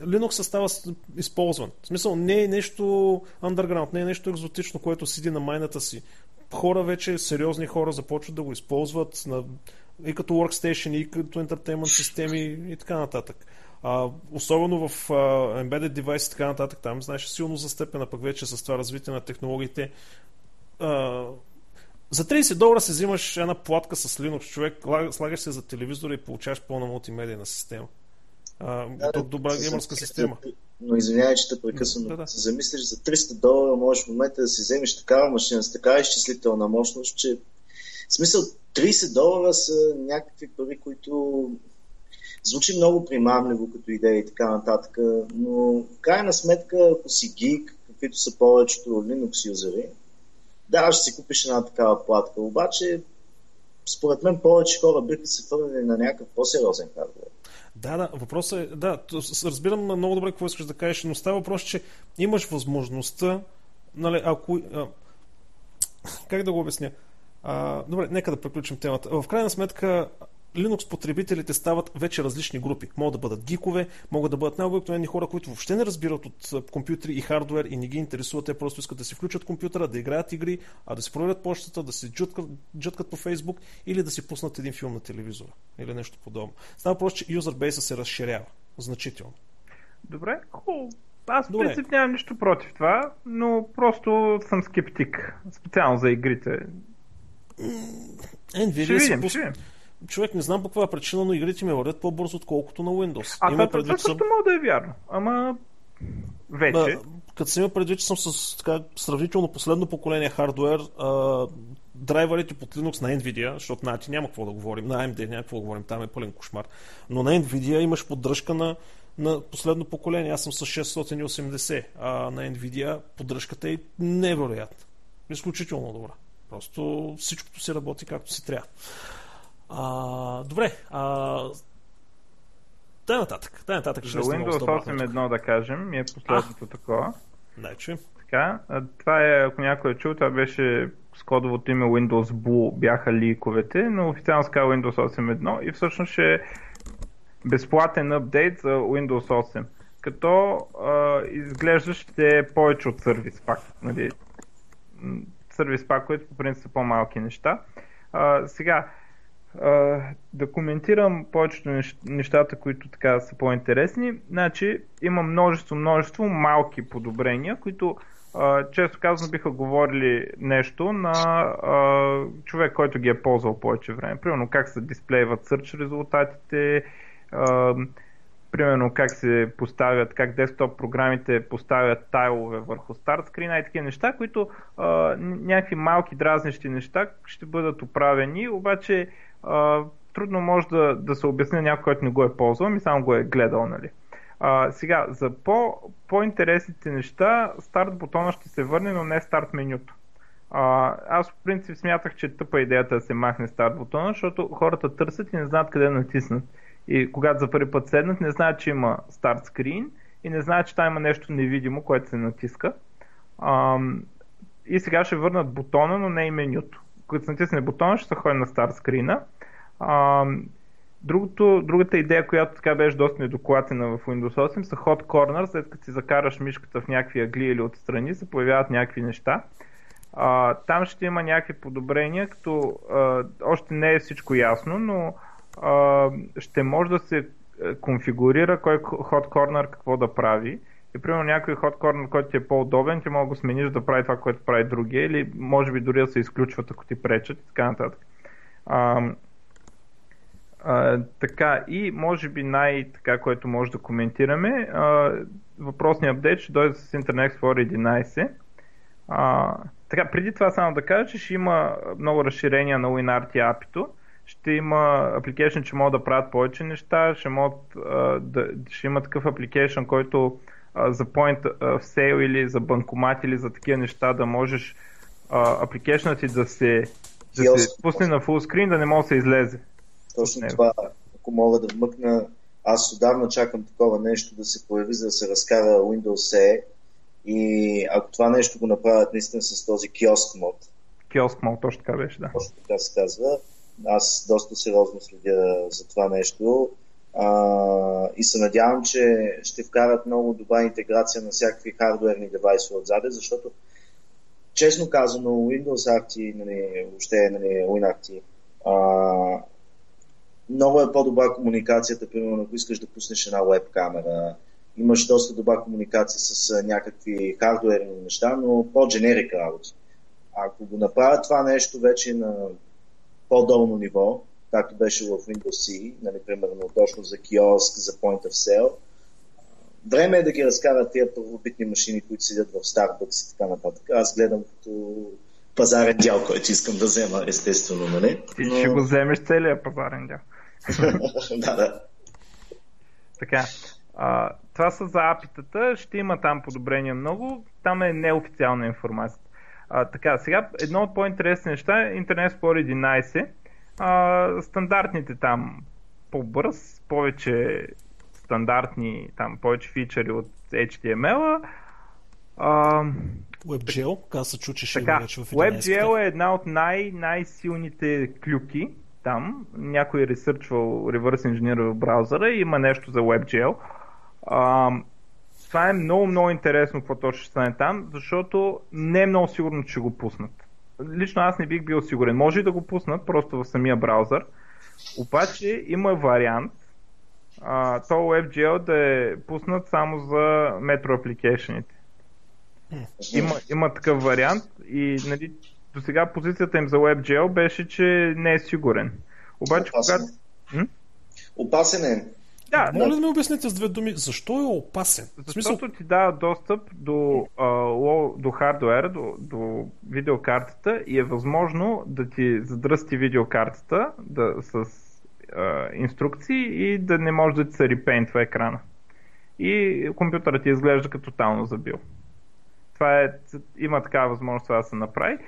Speaker 1: Linux става използван. В смисъл не е нещо underground, не е нещо екзотично, което седи на майната си. Хора вече, сериозни хора започват да го използват на, и като workstation, и като entertainment системи и така нататък. А, особено в а, embedded device и така нататък, там знаеш силно застъпена пък вече с това развитие на технологиите. А, за 30 долара си взимаш една платка с Linux, човек, слагаш се за телевизора и получаваш пълна мултимедийна система. А, да, добра геймърска система.
Speaker 3: Но извинявай, че те прекъсвам. Да, да. Се замислиш за 300 долара, можеш в момента да си вземеш такава машина с такава изчислителна мощност, че в смисъл 30 долара са някакви пари, които звучи много примамливо като идея и така нататък, но в крайна сметка, ако си гик, каквито са повечето Linux юзери, да, ще си купиш една такава платка, обаче според мен повече хора биха се фърнали на някакъв по-сериозен хардвер.
Speaker 1: Да, да, въпросът е, да, разбирам много добре какво искаш да кажеш, но става въпрос, че имаш възможността, нали, ако... А, как да го обясня? А, добре, нека да приключим темата. В крайна сметка, Linux потребителите стават вече различни групи. Могат да бъдат гикове, могат да бъдат най-обикновени хора, които въобще не разбират от компютри и хардвер и не ги интересуват. Те просто искат да си включат компютъра, да играят игри, а да си проверят почтата, да си джуткат, джуткат по Фейсбук или да си пуснат един филм на телевизора или нещо подобно. Става просто, че юзербейса се разширява значително.
Speaker 2: Добре, хубаво. Аз в принцип нямам нищо против това, но просто съм скептик. Специално за игрите.
Speaker 1: Nvidia
Speaker 2: ще видим, ще видим.
Speaker 1: Човек, не знам по каква причина, но игрите ми вървят по-бързо, отколкото на Windows.
Speaker 2: А това, това също мога да е вярно. Ама вече.
Speaker 1: Ба, като си има предвид, че съм с така, сравнително последно поколение хардвер, а, драйверите под Linux на Nvidia, защото на няма какво да говорим, на AMD няма какво да говорим, там е пълен кошмар. Но на Nvidia имаш поддръжка на, на последно поколение. Аз съм с 680, а на Nvidia поддръжката е невероятна. Изключително добра. Просто всичкото си работи както си трябва. А, добре. А, Дай нататък. Дай нататък.
Speaker 2: За Windows 8.1 да кажем ми е последното а, такова.
Speaker 1: Че.
Speaker 2: Така, това е, ако някой е чул, това беше с кодовото име Windows Blue бяха ликовете, но официално се казва Windows 8.1 и всъщност ще е безплатен апдейт за Windows 8. Като а, изглежда ще е повече от сервис пак. Нали? Сервис пак, които по принцип са по-малки неща. А, сега, да коментирам повечето нещата, които така са по-интересни. Значи, има множество, множество малки подобрения, които често казано биха говорили нещо на човек, който ги е ползвал повече време. Примерно как се дисплейват search резултатите, примерно как се поставят, как десктоп програмите поставят тайлове върху старт скрина и такива неща, които някакви малки дразнещи неща ще бъдат оправени, обаче а, трудно може да, да се обясни някой, който не го е ползвал, и само го е гледал, нали. А, сега, за по, по-интересните неща, старт бутона ще се върне, но не старт менюто. А, аз в принцип смятах, че е тъпа идеята да се махне старт бутона, защото хората търсят и не знаят къде натиснат. И когато за първи път седнат, не знаят, че има старт скрин и не знаят, че там има нещо невидимо, което се натиска. А, и сега ще върнат бутона, но не и менюто. Когато натисне бутона, ще се ходи на старт скрина. Другото, другата идея, която така беше доста недокладена в Windows 8 са Hot Corner, след като си закараш мишката в някакви агли или отстрани, се появяват някакви неща. А, там ще има някакви подобрения, като а, още не е всичко ясно, но а, ще може да се конфигурира кой Hot Corner какво да прави. И примерно някой Hot Corner, който ти е по-удобен, ти може да го смениш да прави това, което прави другия, или може би дори да се изключват, ако ти пречат и така нататък. А, така, и може би най-така, което може да коментираме, а, въпросният апдейт ще дойде с Internet Explorer 11. А, така, преди това само да кажа, че ще има много разширения на WinRT API-то. Ще има application, че могат да правят повече неща, ще, могат, а, да, ще има такъв application, който а, за point of sale или за банкомат или за такива неща да можеш application ти да се, да се пусне на full screen, да не може да се излезе.
Speaker 3: Точно не. това, ако мога да вмъкна, аз отдавна чакам такова нещо да се появи, за да се разкара Windows CE и ако това нещо го направят наистина с този киоск мод.
Speaker 2: Киоск мод, точно така беше, да.
Speaker 3: Точно така се казва. Аз доста сериозно следя за това нещо а, и се надявам, че ще вкарат много добра интеграция на всякакви хардуерни девайсове отзаде, защото честно казано Windows RT, нали, въобще нали, WinRT, а, много е по-добра комуникацията, примерно ако искаш да пуснеш една веб камера, имаш доста добра комуникация с някакви хардуерни неща, но по-дженерик работи. Ако го направят това нещо вече на по-долно ниво, както беше в Windows C, нали, примерно точно за киоск, за point of sale, време е да ги разкарат тия първобитни машини, които седят в Starbucks и така нататък. Аз гледам като пазарен дял, който искам да взема, естествено, нали?
Speaker 2: Ти Но... ще го вземеш целият пазарен дял.
Speaker 3: да, да.
Speaker 2: Така. А, това са за апитата. Ще има там подобрения много. Там е неофициална информация. А, така, сега едно от по-интересни неща е Internet Explorer 11. А, стандартните там по-бърз, повече стандартни, там повече фичери от HTML. А,
Speaker 1: WebGL, каза се чу, че
Speaker 2: ще така, в WebGL е една от най- най-силните клюки там. Някой е ресърчвал, ревърс инженерил браузъра и има нещо за WebGL. А, това е много, много интересно какво точно ще стане там, защото не е много сигурно, че го пуснат. Лично аз не бих бил сигурен. Може и да го пуснат просто в самия браузър. Обаче има вариант, а, то WebGL да е пуснат само за Metro application Има, има такъв вариант и нали, до сега позицията им за WebGL беше, че не е сигурен. Обаче,
Speaker 3: Опасен.
Speaker 2: когато...
Speaker 3: М? Опасен е.
Speaker 1: Да, Моля да, да ми обясните с две думи, защо е опасен?
Speaker 2: Защото смисъл... ти дава достъп до, а, до хардуера, до, до видеокартата и е възможно да ти задръсти видеокартата да, с а, инструкции и да не може да ти се репейнтва екрана. И компютърът ти изглежда като тотално забил. Това е, има такава възможност това да се направи.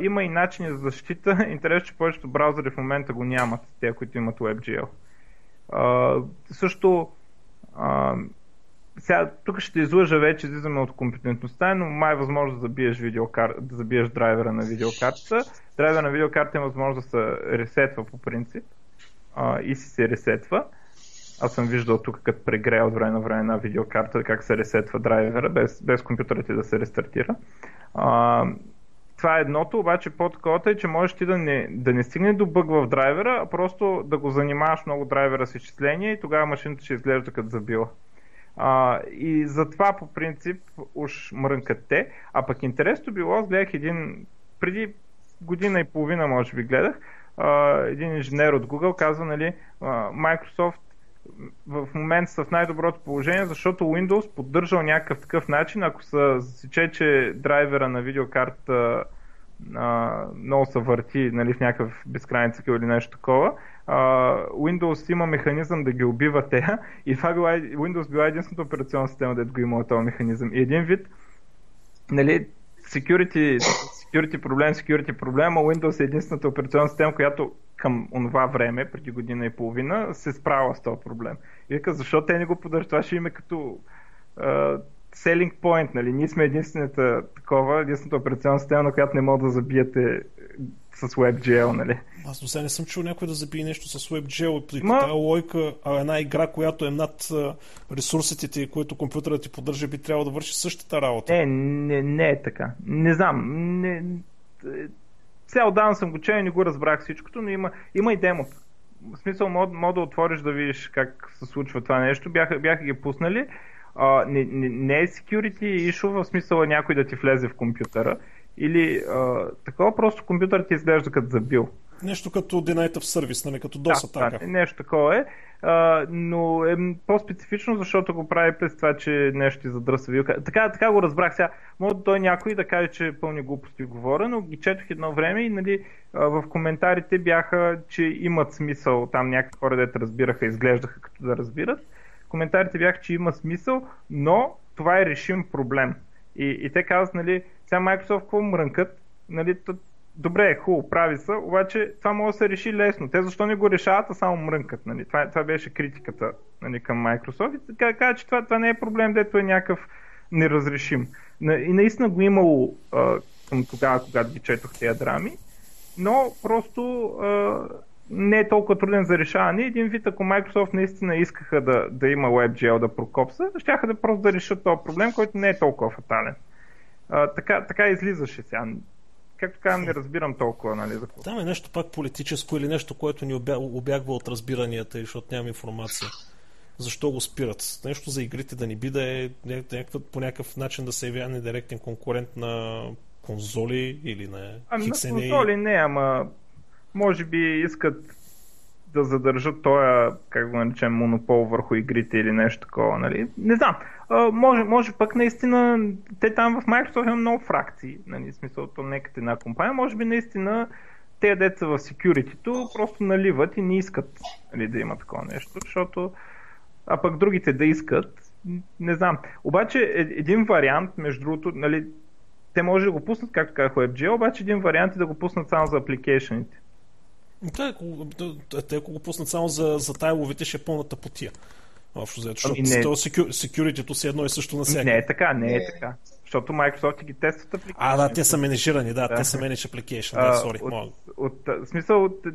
Speaker 2: Има и начини за защита. Интересно, че повечето браузъри в момента го нямат, те, които имат WebGL. А, също а, сега, тук ще излъжа вече, излизаме от компетентността, но май е възможно да забиеш, видеокар... да забиеш драйвера на видеокартата. Драйвера на видеокарта е възможно да се ресетва по принцип а, и си се ресетва. Аз съм виждал тук, като прегрея от време на време на видеокарта, как се ресетва драйвера, без, без компютърът ти да се рестартира. А, това е едното, обаче по-таковата е, че можеш ти да не, да не стигне до бъг в драйвера, а просто да го занимаваш много драйвера с изчисление и тогава машината ще изглежда като забила. А, и затова по принцип уж мрънкат те. А пък интересно било, аз гледах един, преди година и половина може би гледах, а, един инженер от Google казва, нали, Microsoft в момента са в най-доброто положение, защото Windows поддържал някакъв такъв начин, ако се засече, че драйвера на видеокарта а, много се върти нали, в някакъв безкрайен цикъл или нещо такова, а, Windows има механизъм да ги убива те и това била, Windows била единствената операционна система, да го има този механизъм. И един вид, нали, security, security проблем, security проблем, а Windows е единствената операционна система, която към онова време, преди година и половина, се справя с този проблем. И вика, защо те не го поддържат? Това ще има като uh, selling point, нали? Ние сме единствената такова, единствената операционна система, на която не мога да забиете с WebGL, нали?
Speaker 1: Аз до сега не съм чул някой да забие нещо с WebGL и Ма... тази лойка, а една игра, която е над ресурсите ти, които компютърът ти поддържа, би трябвало да върши същата работа.
Speaker 2: Не, не, не е така. Не знам. Не, сега отдавна съм го чел и не го разбрах всичкото, но има, има и демото. В смисъл, мод, мод да отвориш да видиш как се случва това нещо. Бяха, бяха ги пуснали. А, не, не, не е security issue в смисъл някой да ти влезе в компютъра. Или а, такова просто компютър ти изглежда като забил.
Speaker 1: Нещо като Denied of Service, нали, като DOS
Speaker 2: да, Да, нещо такова е, а, но е по-специфично, защото го прави през това, че нещо ти задръсва вилка. Така, така го разбрах сега. Може той някой да каже, че пълни глупости говоря, но ги четох едно време и нали, в коментарите бяха, че имат смисъл. Там някакви хора, дете разбираха, изглеждаха като да разбират. Коментарите бяха, че има смисъл, но това е решим проблем. И, и те казват, нали, сега Microsoft какво мрънкат, нали, добре, хубаво, прави са, обаче това може да се реши лесно. Те защо не го решават, а само мрънкат. Нали? Това, това беше критиката нали, към Microsoft. И така каза, че това, това не е проблем, дето е някакъв неразрешим. И наистина го имало а, към тогава, когато ги четох тези драми, но просто а, не е толкова труден за решаване. Един вид, ако Microsoft наистина искаха да, да има WebGL да прокопса, щяха да просто да решат този проблем, който не е толкова фатален. А, така, така излизаше сега както казвам, не разбирам толкова, нали? За
Speaker 1: Там е нещо пак политическо или нещо, което ни обягва от разбиранията, защото нямам информация. Защо го спират? Нещо за игрите да ни би да е някаква, по някакъв начин да се явява недиректен конкурент на конзоли или на
Speaker 2: Ами на конзоли не, ама може би искат да задържат този, как го наречем, монопол върху игрите или нещо такова, нали? Не знам. Може, може пък наистина, те там в Microsoft има много фракции, нали? Смисъл, то не е една компания, може би наистина те деца в security просто наливат и не искат нали, да има такова нещо, защото а пък другите да искат, не знам. Обаче е, един вариант, между другото, нали, те може да го пуснат, както казах WebGL, обаче един вариант е да го пуснат само за апликейшените.
Speaker 1: Те, ако, те, ако го пуснат само за, за тайловите, ще е пълната потия. Общо взето, защото ами не... security си едно и също на всяка.
Speaker 2: Не е така, не е така. Защото Microsoft ги тестват
Speaker 1: application. А, да, те са менежирани, да, да. те са manage application, да, sorry,
Speaker 2: от, мога. От, от, смисъл, от,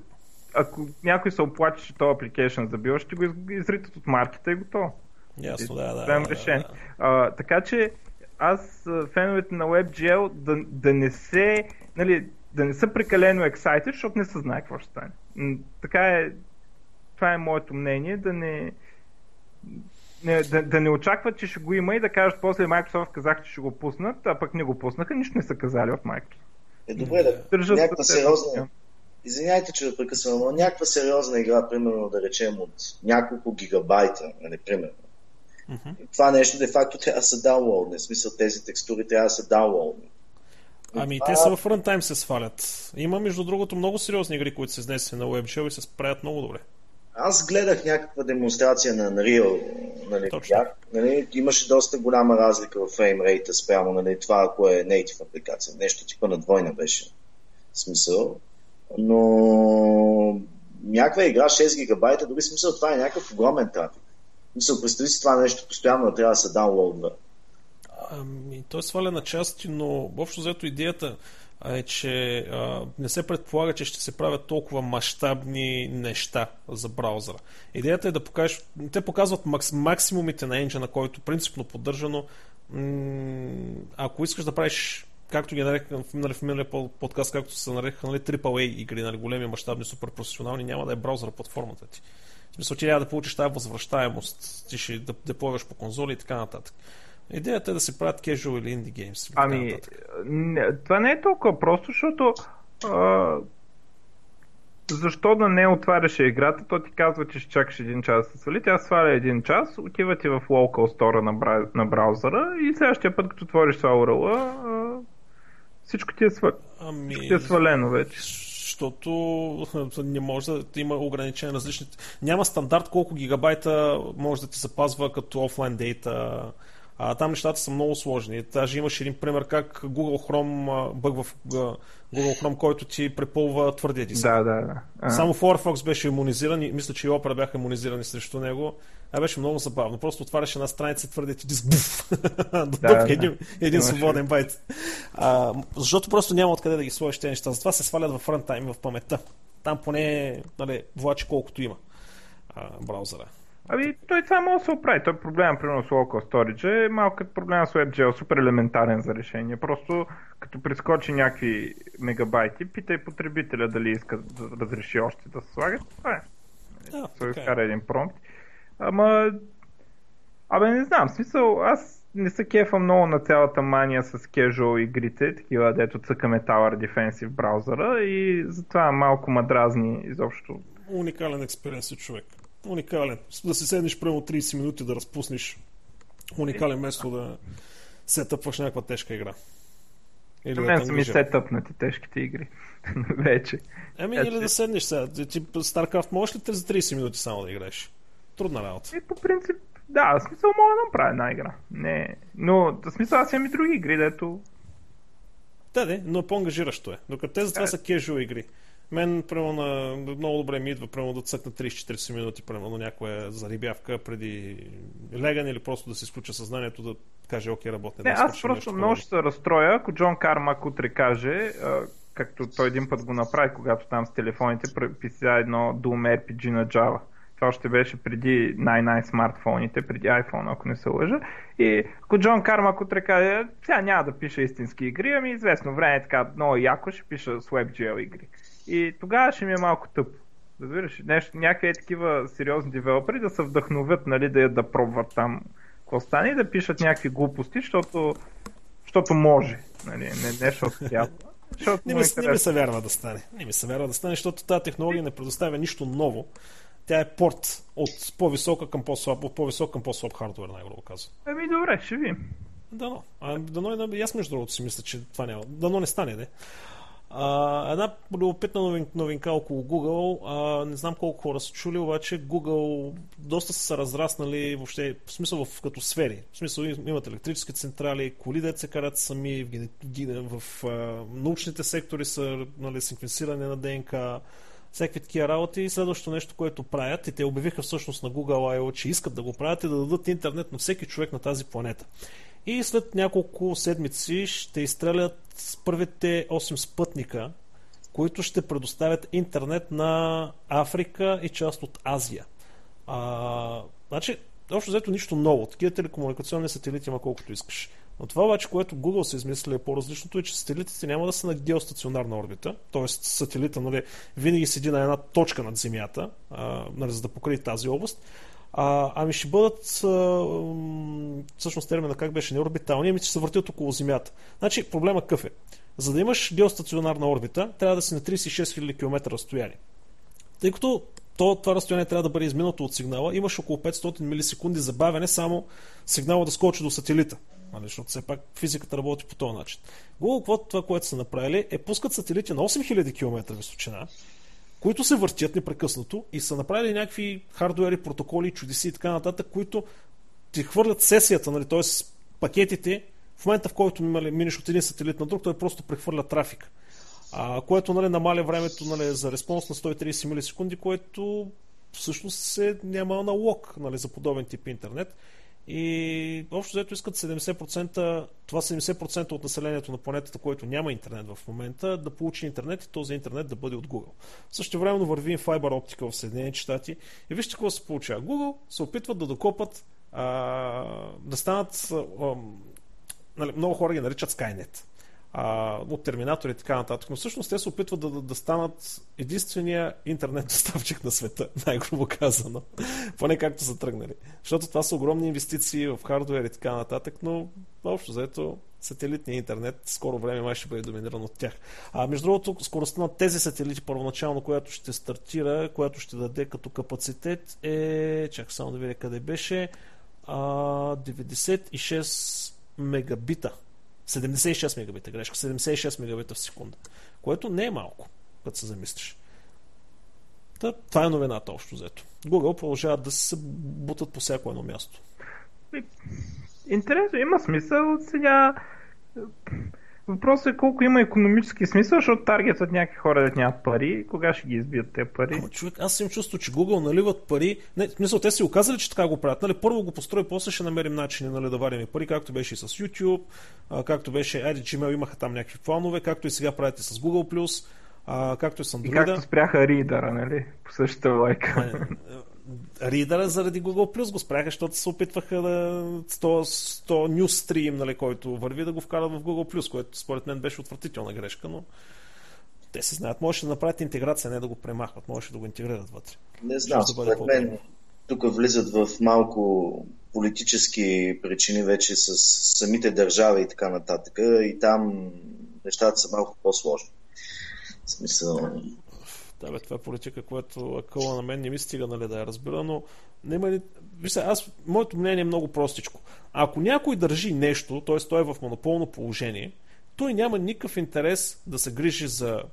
Speaker 2: ако някой се оплаче, че този application забил, ще го изритат от маркета и готово.
Speaker 1: Ясно, да, да. да,
Speaker 2: да, да. А, така че аз феновете на WebGL да, да не се, нали, да не са прекалено excited, защото не се знае какво ще стане. Така е, това е моето мнение, да не, не, да, да не очакват, че ще го има и да кажат после Microsoft казах, че ще го пуснат, а пък не го пуснаха, нищо не са казали в Microsoft.
Speaker 3: Е, добре, да. Държат някаква сериозна... Извинявайте, че да прекъсвам, но някаква сериозна игра, примерно да речем от няколко гигабайта, нали, примерно. Mm-hmm. Това нещо де факто трябва да се даунлоудне. В смисъл тези текстури трябва да се даунлоудне.
Speaker 1: Ами това... те са в рантайм се свалят. Има между другото много сериозни игри, които се изнесени на WebShell и се справят много добре.
Speaker 3: Аз гледах някаква демонстрация на Unreal, нали, бях, нали, имаше доста голяма разлика в фреймрейта спрямо нали, това, ако е native апликация. Нещо типа на двойна беше. Смисъл. Но някаква игра 6 гигабайта, дори смисъл това е някакъв огромен трафик. Мисъл, представи си това нещо постоянно трябва да се даунлоудва.
Speaker 1: Ами, той сваля на части, но общо взето идеята е, че а, не се предполага, че ще се правят толкова мащабни неща за браузъра. Идеята е да покажеш, те показват макс, максимумите на енджина, който принципно поддържано. М- ако искаш да правиш както ги нареках нали, в миналия подкаст, както се нарекаха нали, AAA игри, нали, големи, мащабни, супер професионални, няма да е браузър платформата ти. В смисъл, ти трябва да получиш тази възвръщаемост, ти ще да деплойваш по конзоли и така нататък. Идеята е да се правят casual или indie games.
Speaker 2: Ами, не, това не е толкова просто, защото а, защо да не отваряше играта, то ти казва, че ще чакаш един час да се свали, тя сваля един час, отива ти в local store на, бра... на браузъра и следващия път, като отвориш това URL, всичко ти е, свал... ами... всичко ти е свалено вече
Speaker 1: защото не може да има ограничения различни. Няма стандарт колко гигабайта може да ти запазва като офлайн дейта а, там нещата са много сложни. Даже имаш един пример как Google Chrome, бъг в Google Chrome, който ти препълва твърдия диск.
Speaker 2: Да, да, да.
Speaker 1: А. Само Firefox беше иммунизиран и мисля, че и Opera бяха иммунизирани срещу него. А беше много забавно. Просто отваряш една страница, твърдия ти диск, буф, да, един, един свободен байт. А, защото просто няма откъде да ги сложиш тези неща. Затова се свалят в рантайм, в паметта. Там поне нали, влачи колкото има а, браузъра.
Speaker 2: Ами, той това може да се оправи. Той проблем, примерно с Local Storage е малко като проблема с WebGL, супер елементарен за решение. Просто като прескочи някакви мегабайти, питай потребителя дали иска да разреши още да се слагат. Това е. Да, Той изкара е. един промпт. Ама, абе не знам, в смисъл, аз не се кефа много на цялата мания с casual игрите, такива дето цъкаме Tower Defense в браузъра и затова малко мадразни изобщо.
Speaker 1: Уникален експериенс човек уникален. Да се седнеш прямо 30 минути да разпуснеш уникален место да сетъпваш някаква тежка игра.
Speaker 2: Или мен да са ми сетъпнати тежките игри. Вече.
Speaker 1: Еми, или да седнеш сега. Ти StarCraft можеш ли за 30 минути само да играеш? Трудна работа.
Speaker 2: И по принцип, да, в смисъл мога да направя една игра. Не, но в смисъл аз имам и други игри, дето...
Speaker 1: Да, да, но по-ангажиращо е. Докато те за това са casual игри. Мен, примерно, на, много добре ми идва, примерно, да цъкна 30-40 минути, примерно, на някоя зарибявка преди легане или просто да се изключа съзнанието, да каже, окей, работне.
Speaker 2: Не,
Speaker 1: да
Speaker 2: аз просто много ще се разстроя, ако Джон Кармак утре каже, както той един път го направи, когато там с телефоните писа едно Doom RPG на Java. Това още беше преди най-най смартфоните, преди iPhone, ако не се лъжа. И ако Джон Кармак утре каже, сега няма да пише истински игри, ами известно време е така много яко ще пиша с WebGL игри. И тогава ще ми е малко тъп. Разбираш, нещо, някакви такива сериозни девелопери да се вдъхновят, нали, да, да пробват там какво стане и да пишат някакви глупости, защото, защото може. Нали, не, не защото трябва.
Speaker 1: Защото не, ми, не ми се вярва да стане. Не ми се вярва да стане, защото тази технология не предоставя нищо ново. Тя е порт от по-висока към по-слаб, от по-висок към по-слаб хардвер, най-грубо казвам.
Speaker 2: Ами добре, ще ви.
Speaker 1: Дано. А, дано е, аз между другото си мисля, че това няма. Дано не стане, не. А, една любопитна новин, новинка около Google. А, не знам колко хора са чули, обаче Google доста са се разраснали въобще, в смисъл в, като сфери. В смисъл имат електрически централи, коли да се карат сами, в, в, в научните сектори са нали, синхронизиране на ДНК, всякакви такива работи. И следващото нещо, което правят, и те обявиха всъщност на Google I.O., че искат да го правят и да дадат интернет на всеки човек на тази планета. И след няколко седмици ще изстрелят първите 8 спътника, които ще предоставят интернет на Африка и част от Азия. А, значи, общо взето нищо ново. Такива телекомуникационни сателити има колкото искаш. Но това обаче, което Google се измисли е по-различното е, че сателитите няма да са на геостационарна орбита, т.е. сателита нали, винаги седи на една точка над Земята, а, нали, за да покрие тази област, А, ами ще бъдат, а, всъщност термина как беше, не орбитални, ами ще се въртят около Земята. Значи проблема какъв е? За да имаш геостационарна орбита, трябва да си на 36 000 км разстояние. Тъй като то, това разстояние трябва да бъде изминато от сигнала, имаш около 500 милисекунди забавяне само сигнала да скочи до сателита. Нали, защото все пак физиката работи по този начин. Google, това, което са направили, е пускат сателити на 8000 км височина, които се въртят непрекъснато и са направили някакви хардуери, протоколи, чудеси и така нататък, които ти хвърлят сесията, нали, т.е. пакетите, в момента в който минеш от един сателит на друг, той просто прехвърля трафик. А, което нали, намаля времето нали, за респонс на 130 милисекунди, което всъщност се няма налог нали, за подобен тип интернет. И общо взето искат 70%, това 70% от населението на планетата, което няма интернет в момента, да получи интернет и този интернет да бъде от Google. Също времено върви файбър оптика в Съединените щати и вижте какво се получава. Google се опитват да докопат а, да станат а, нали, много хора ги наричат Skynet а, от терминатори и така нататък. Но всъщност те се опитват да, да, да станат единствения интернет доставчик на света, най-грубо казано. Поне както са тръгнали. Защото това са огромни инвестиции в хардвер и така нататък, но общо заето сателитния интернет скоро време май ще бъде доминиран от тях. А между другото, скоростта на тези сателити първоначално, която ще стартира, която ще даде като капацитет е, чакай само да видя къде беше, а, 96 мегабита 76 мегабита грешка, 76 мегабита в секунда, което не е малко, като се замислиш. Та, това е новината общо взето. Google продължават да се бутат по всяко едно място.
Speaker 2: Интересно, има смисъл сега Въпросът е колко има економически смисъл, защото таргетът някакви хора да нямат пари. Кога ще ги избият те пари?
Speaker 1: Ама, човек, аз им чувство, че Google наливат пари. Не, в смисъл, те си оказали, че така го правят. Нали, първо го построи, после ще намерим начини нали, да варим пари, както беше и с YouTube, а, както беше, айде, Gmail имаха там някакви планове, както и сега правите с Google+, а, както и с Android. И
Speaker 2: както спряха ридъра, нали? По същата лайка.
Speaker 1: Ридъра заради Google Plus го спряха, защото се опитваха да 100, 100 Newsstream, нали, който върви да го вкарат в Google Plus, което според мен беше отвратителна грешка, но те се знаят. Можеше да направят интеграция, не да го премахват, можеше да го интегрират вътре.
Speaker 3: Не знам, да според мен тук влизат в малко политически причини вече с самите държави и така нататък. И там нещата са малко по-сложни. В смисъл,
Speaker 1: да, бе, това е политика, която акъла на мен не ми стига нали, да я разбира, но няма ли... Вижте, аз, моето мнение е много простичко. Ако някой държи нещо, т.е. той е в монополно положение, той няма никакъв интерес да се грижи за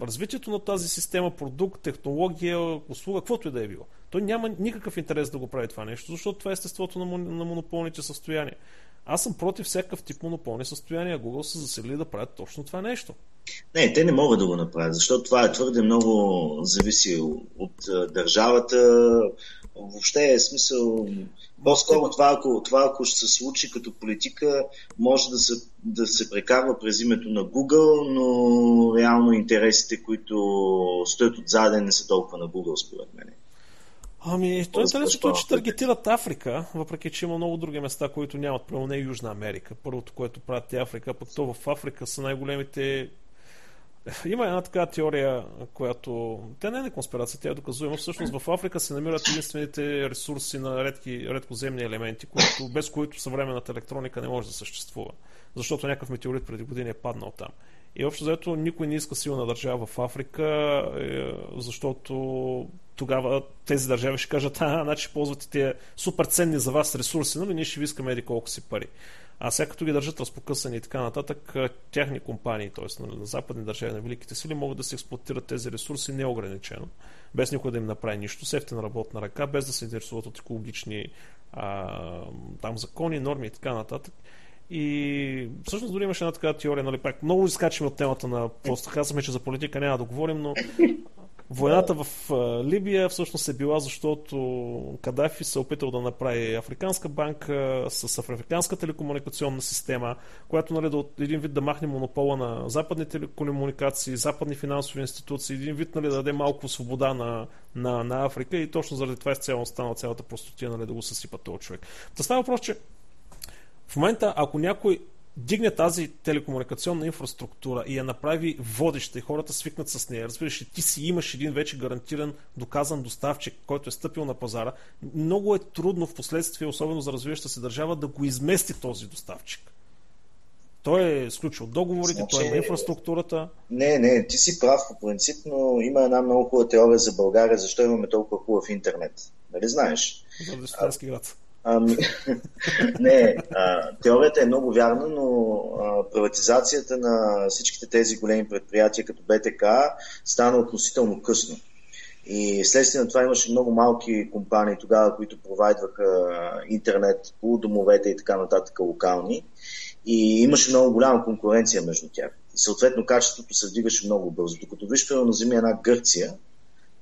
Speaker 1: развитието на тази система, продукт, технология, услуга, каквото и да е било. Той няма никакъв интерес да го прави това нещо, защото това е естеството на, монополните състояния. Аз съм против всякакъв тип монополни състояния. Google са засели да правят точно това нещо.
Speaker 3: Не, те не могат да го направят, защото това е твърде много зависи от държавата. Въобще е смисъл. По-скоро това ако, това, ако ще се случи като политика, може да се, да се прекарва през името на Google, но реално интересите, които стоят отзаде, не са толкова на Google, според мен.
Speaker 1: Ами, то е интересно, че таргетират Африка, въпреки че има много други места, които нямат, прямо не Южна Америка. Първото, което правят е Африка, пък то в Африка са най-големите има една така теория, която... Тя не е конспирация, тя е доказуема. Всъщност в Африка се намират единствените ресурси на редки, редкоземни елементи, които, без които съвременната електроника не може да съществува. Защото някакъв метеорит преди години е паднал там. И общо заето никой не иска силна държава в Африка, е, защото тогава тези държави ще кажат, а, значи ползвате тези супер ценни за вас ресурси, нали, ние ще ви искаме еди колко си пари. А сега като ги държат разпокъсани и така нататък, тяхни компании, т.е. на западни държави, на великите сили, могат да се експлуатират тези ресурси неограничено, без никой да им направи нищо, сефтена работна ръка, без да се интересуват от екологични а, там закони, норми и така нататък. И всъщност дори имаше една такава теория, нали, пак много изкачим от темата на просто казваме, че за политика няма да говорим, но Войната в Либия всъщност е била, защото Кадафи се е опитал да направи африканска банка с африканска телекомуникационна система, която нали, да, един вид да махне монопола на западни телекомуникации, западни финансови институции, един вид нали, да даде малко свобода на, на, на Африка и точно заради това е цяло стана цялата простотия нали, да го съсипа този човек. Та става въпрос, че в момента, ако някой дигне тази телекомуникационна инфраструктура и я направи водеща и хората свикнат с нея, разбираш ли, ти си имаш един вече гарантиран, доказан доставчик, който е стъпил на пазара, много е трудно в последствие, особено за развиваща се държава, да го измести този доставчик. Той е сключил договорите, значи, той има инфраструктурата.
Speaker 3: Не, не, ти си прав по принцип, но има една много хубава теория за България, защо имаме толкова хубав интернет. Нали знаеш?
Speaker 1: Заради студентски град.
Speaker 3: Ами, не, а, теорията е много вярна, но а, приватизацията на всичките тези големи предприятия като БТК стана относително късно. И следствие на това имаше много малки компании тогава, които провайдваха интернет по домовете и така нататък локални. И имаше много голяма конкуренция между тях. И съответно качеството се вдигаше много бързо. Докато виж, примерно, земи една Гърция,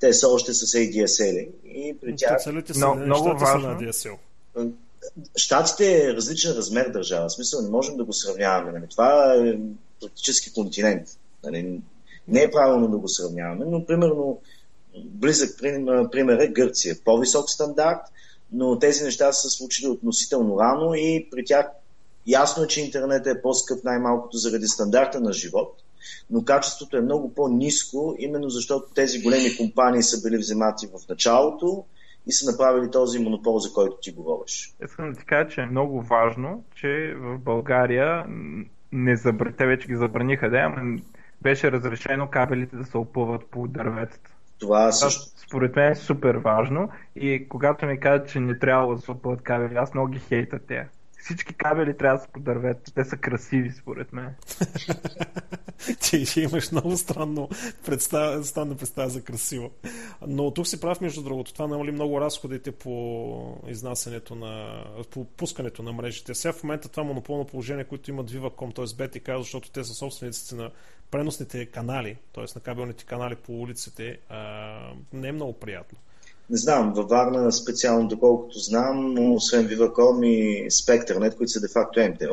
Speaker 3: те са още с ADSL. И при тях...
Speaker 1: Но, много важно. на DSL.
Speaker 3: Штатите е различен размер държава. В смисъл не можем да го сравняваме. Нали? Това е практически континент. Нали? Не е правилно да го сравняваме, но примерно близък пример е Гърция. По-висок стандарт, но тези неща са случили относително рано и при тях ясно е, че интернет е по-скъп най-малкото заради стандарта на живот, но качеството е много по-низко, именно защото тези големи компании са били вземати в началото и са направили този монопол, за който ти говориш.
Speaker 2: Искам да ти кажа, че е много важно, че в България не забр... те вече ги забраниха, да, ама беше разрешено кабелите да се опъват по дърветата.
Speaker 3: Това също.
Speaker 2: Според мен е супер важно и когато ми кажат, че не трябва да се опъват кабели, аз много ги хейта те всички кабели трябва да са по дървета. Те са красиви, според мен.
Speaker 1: Ти ще имаш много странно представа, странна представа за красиво. Но тук си прав, между другото. Това намали много разходите по изнасянето на, по пускането на мрежите. Сега в момента това монополно положение, което имат Viva.com, т.е. BTK, защото те са собствениците на преносните канали, т.е. на кабелните канали по улиците, не е много приятно
Speaker 3: не знам, във Варна специално, доколкото знам, освен Viva.com и Spectranet, които са де-факто MTL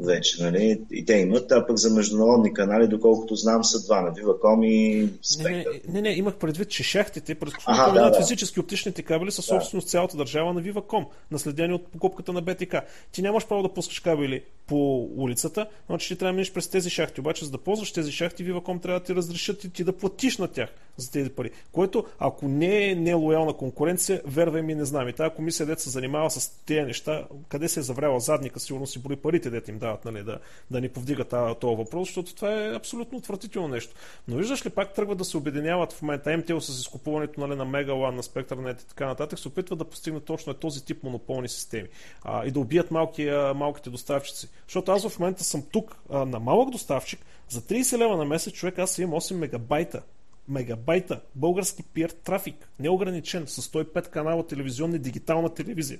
Speaker 3: вече, нали? И те имат, а пък за международни канали, доколкото знам, са два на Viva.com и
Speaker 1: Spectre. Не, не, не, не, имах предвид, че шахтите, през които да, да. физически оптичните кабели са собственост да. цялата държава на Viva.com, наследени от покупката на БТК. Ти нямаш право да пускаш кабели по улицата, но че ти трябва да минеш през тези шахти. Обаче, за да ползваш тези шахти, Viva.com трябва да ти разрешат и ти да платиш на тях за тези пари. Което, ако не е нелоялна конкуренция, вервай ми, не знам. И тази комисия, дете се занимава с тези неща, къде се е завряла задника, сигурно си брои парите, дете им дават, нали, да, да ни повдига този въпрос, защото това е абсолютно отвратително нещо. Но виждаш ли, пак тръгват да се обединяват в момента МТО с изкупуването нали, на Мегалан, на Спектърнет и така нататък, се опитват да постигнат точно този тип монополни системи а, и да убият малки, а, малките доставчици. Защото аз в момента съм тук а, на малък доставчик, за 30 лева на месец човек аз имам 8 мегабайта мегабайта български пиер трафик, неограничен, с 105 канала телевизионна и дигитална телевизия.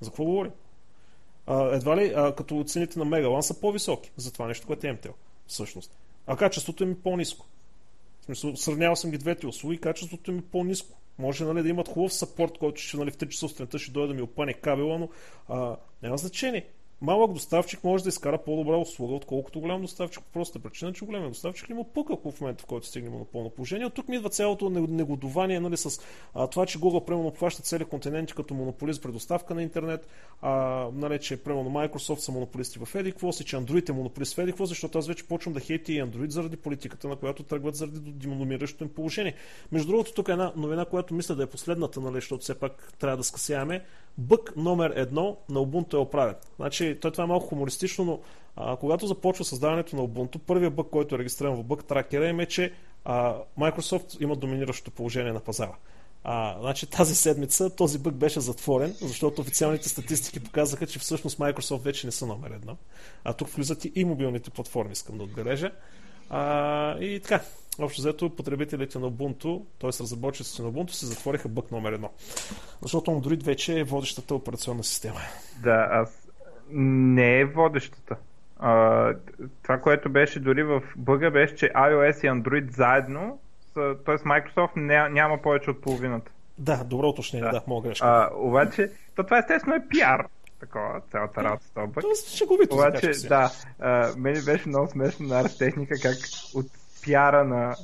Speaker 1: За какво говорим? А, едва ли, а, като цените на Мегалан са по-високи за това нещо, което е МТЛ, всъщност. А качеството им е по-низко. В смисъл, сравнявал съм ги двете услуги, качеството им е по-низко. Може нали, да имат хубав сапорт, който ще нали, в 3 часа сутринта ще дойде да ми опъне кабела, но а, няма значение малък доставчик може да изкара по-добра услуга, отколкото голям доставчик. Просто причина, че големият доставчик има пък, в момента, в който стигне монополно положение. От тук ми идва цялото негодование нали, с а, това, че Google примерно обхваща цели континенти като монополист при доставка на интернет, а, нали, че примерно Microsoft са монополисти в Edicvos и че Android е монополист в Edicvos, защото аз вече почвам да хейти и Android заради политиката, на която тръгват заради доминиращото им положение. Между другото, тук е една новина, която мисля да е последната, нали, защото все пак трябва да скъсяваме бък номер едно на Ubuntu е оправен. Значи, той това е малко хумористично, но а, когато започва създаването на Ubuntu, първият бък, който е регистриран в бък тракера е, че а, Microsoft има доминиращото положение на пазара. А, значи тази седмица този бък беше затворен, защото официалните статистики показаха, че всъщност Microsoft вече не са номер едно. А тук влизат и мобилните платформи, искам да отбележа. А, и така, общо взето потребителите на Ubuntu, т.е. разработчиците на Ubuntu, се затвориха бък номер едно. Защото Android вече е водещата операционна система.
Speaker 2: Да, аз не е водещата. А, това, което беше дори в бъга, беше, че iOS и Android заедно, т.е. Microsoft ня, няма повече от половината.
Speaker 1: Да, добро уточнение, да, да мога грешка.
Speaker 2: А, обаче, то това естествено е пиар такова, цялата работа с
Speaker 1: този бък. Тоест, шеговито
Speaker 2: Обаче, да, а, мен беше много смешно на техника, как от пиара на,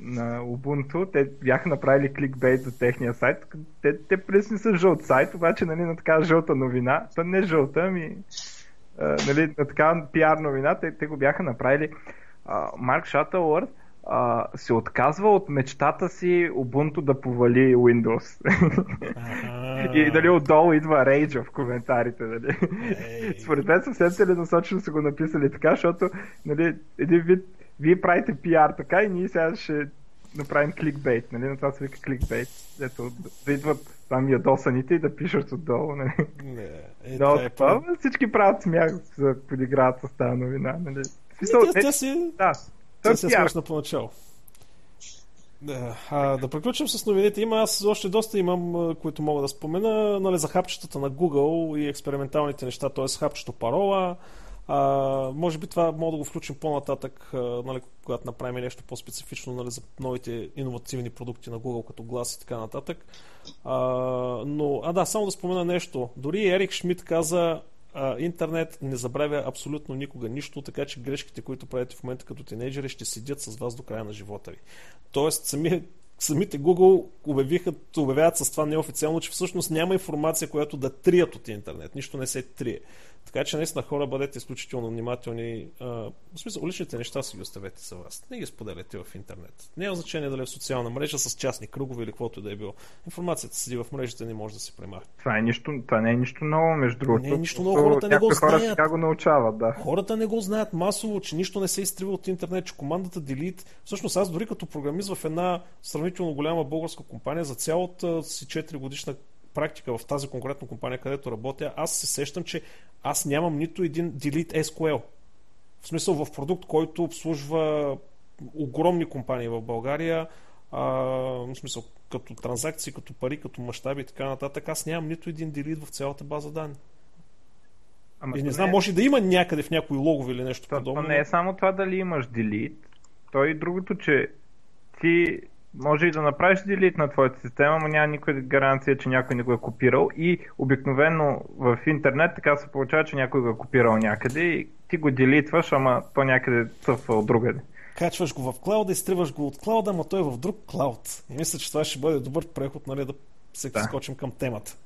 Speaker 2: на Ubuntu, те бяха направили кликбейт за техния сайт. Те, те пресни са жълт сайт, обаче нали, на така жълта новина. То не е жълта, ами нали, на така пиар новина, те, те го бяха направили. А, Марк Шатълърд а, се отказва от мечтата си Ubuntu да повали Windows. и дали отдолу идва рейджа в коментарите. Нали? Според мен съвсем целенасочено са го написали така, защото нали, един вид вие правите пиар така и ние сега ще направим кликбейт, нали? На това се вика кликбейт. Ето, да идват там ядосаните и да пишат отдолу, нали? Не, е, Но, това, е това всички правят смях за подиграват с тази новина, нали?
Speaker 1: Смисъл, тя, тя си... Да, тя си е смешна поначало. Да, а, да приключим с новините. Има, аз още доста имам, които мога да спомена, нали, за хапчетата на Google и експерименталните неща, т.е. хапчето парола, а, може би това мога да го включим по-нататък, а, нали, когато направим нещо по-специфично нали, за новите иновативни продукти на Google, като глас и така нататък. А, но, а да, само да спомена нещо. Дори Ерик Шмидт каза, а, интернет не забравя абсолютно никога нищо, така че грешките, които правите в момента като тинейджери, ще седят с вас до края на живота ви. Тоест, сами, самите Google обявиха, обявяват с това неофициално, че всъщност няма информация, която да трият от интернет. Нищо не се трие. Така че наистина хора бъдете изключително внимателни. А, в смисъл, личните неща си ги оставете за вас. Не ги споделяте в интернет. Няма значение дали е в социална мрежа с частни кръгове или каквото и да е било. Информацията седи в мрежите не може да се премахне.
Speaker 2: Това, е нищо, това не е нищо ново, между другото.
Speaker 1: Не е нищо ново, хората не го
Speaker 2: хора
Speaker 1: знаят.
Speaker 2: Хора го научават, да.
Speaker 1: Хората не го знаят масово, че нищо не се изтрива от интернет, че командата Delete. Всъщност аз дори като програмист в една сравнително голяма българска компания за цялата си 4 годишна практика в тази конкретна компания, където работя, аз се сещам, че аз нямам нито един Delete SQL. В смисъл в продукт, който обслужва огромни компании в България, а, в смисъл като транзакции, като пари, като мащаби и така нататък, аз нямам нито един делит в цялата база данни. Ама и не знам, не... може да има някъде в някои логове или нещо
Speaker 2: то,
Speaker 1: подобно.
Speaker 2: То не е само това дали имаш делит, то и другото, че ти може и да направиш делит на твоята система, но няма никаква гаранция, че някой не го е копирал и обикновено в интернет така се получава, че някой го е копирал някъде и ти го делитваш, ама то някъде цъфва от другаде.
Speaker 1: Качваш го в клауда, изтриваш го от клауда, ама той е в друг клауд. И мисля, че това ще бъде добър преход, нали, да се да. скочим към темата.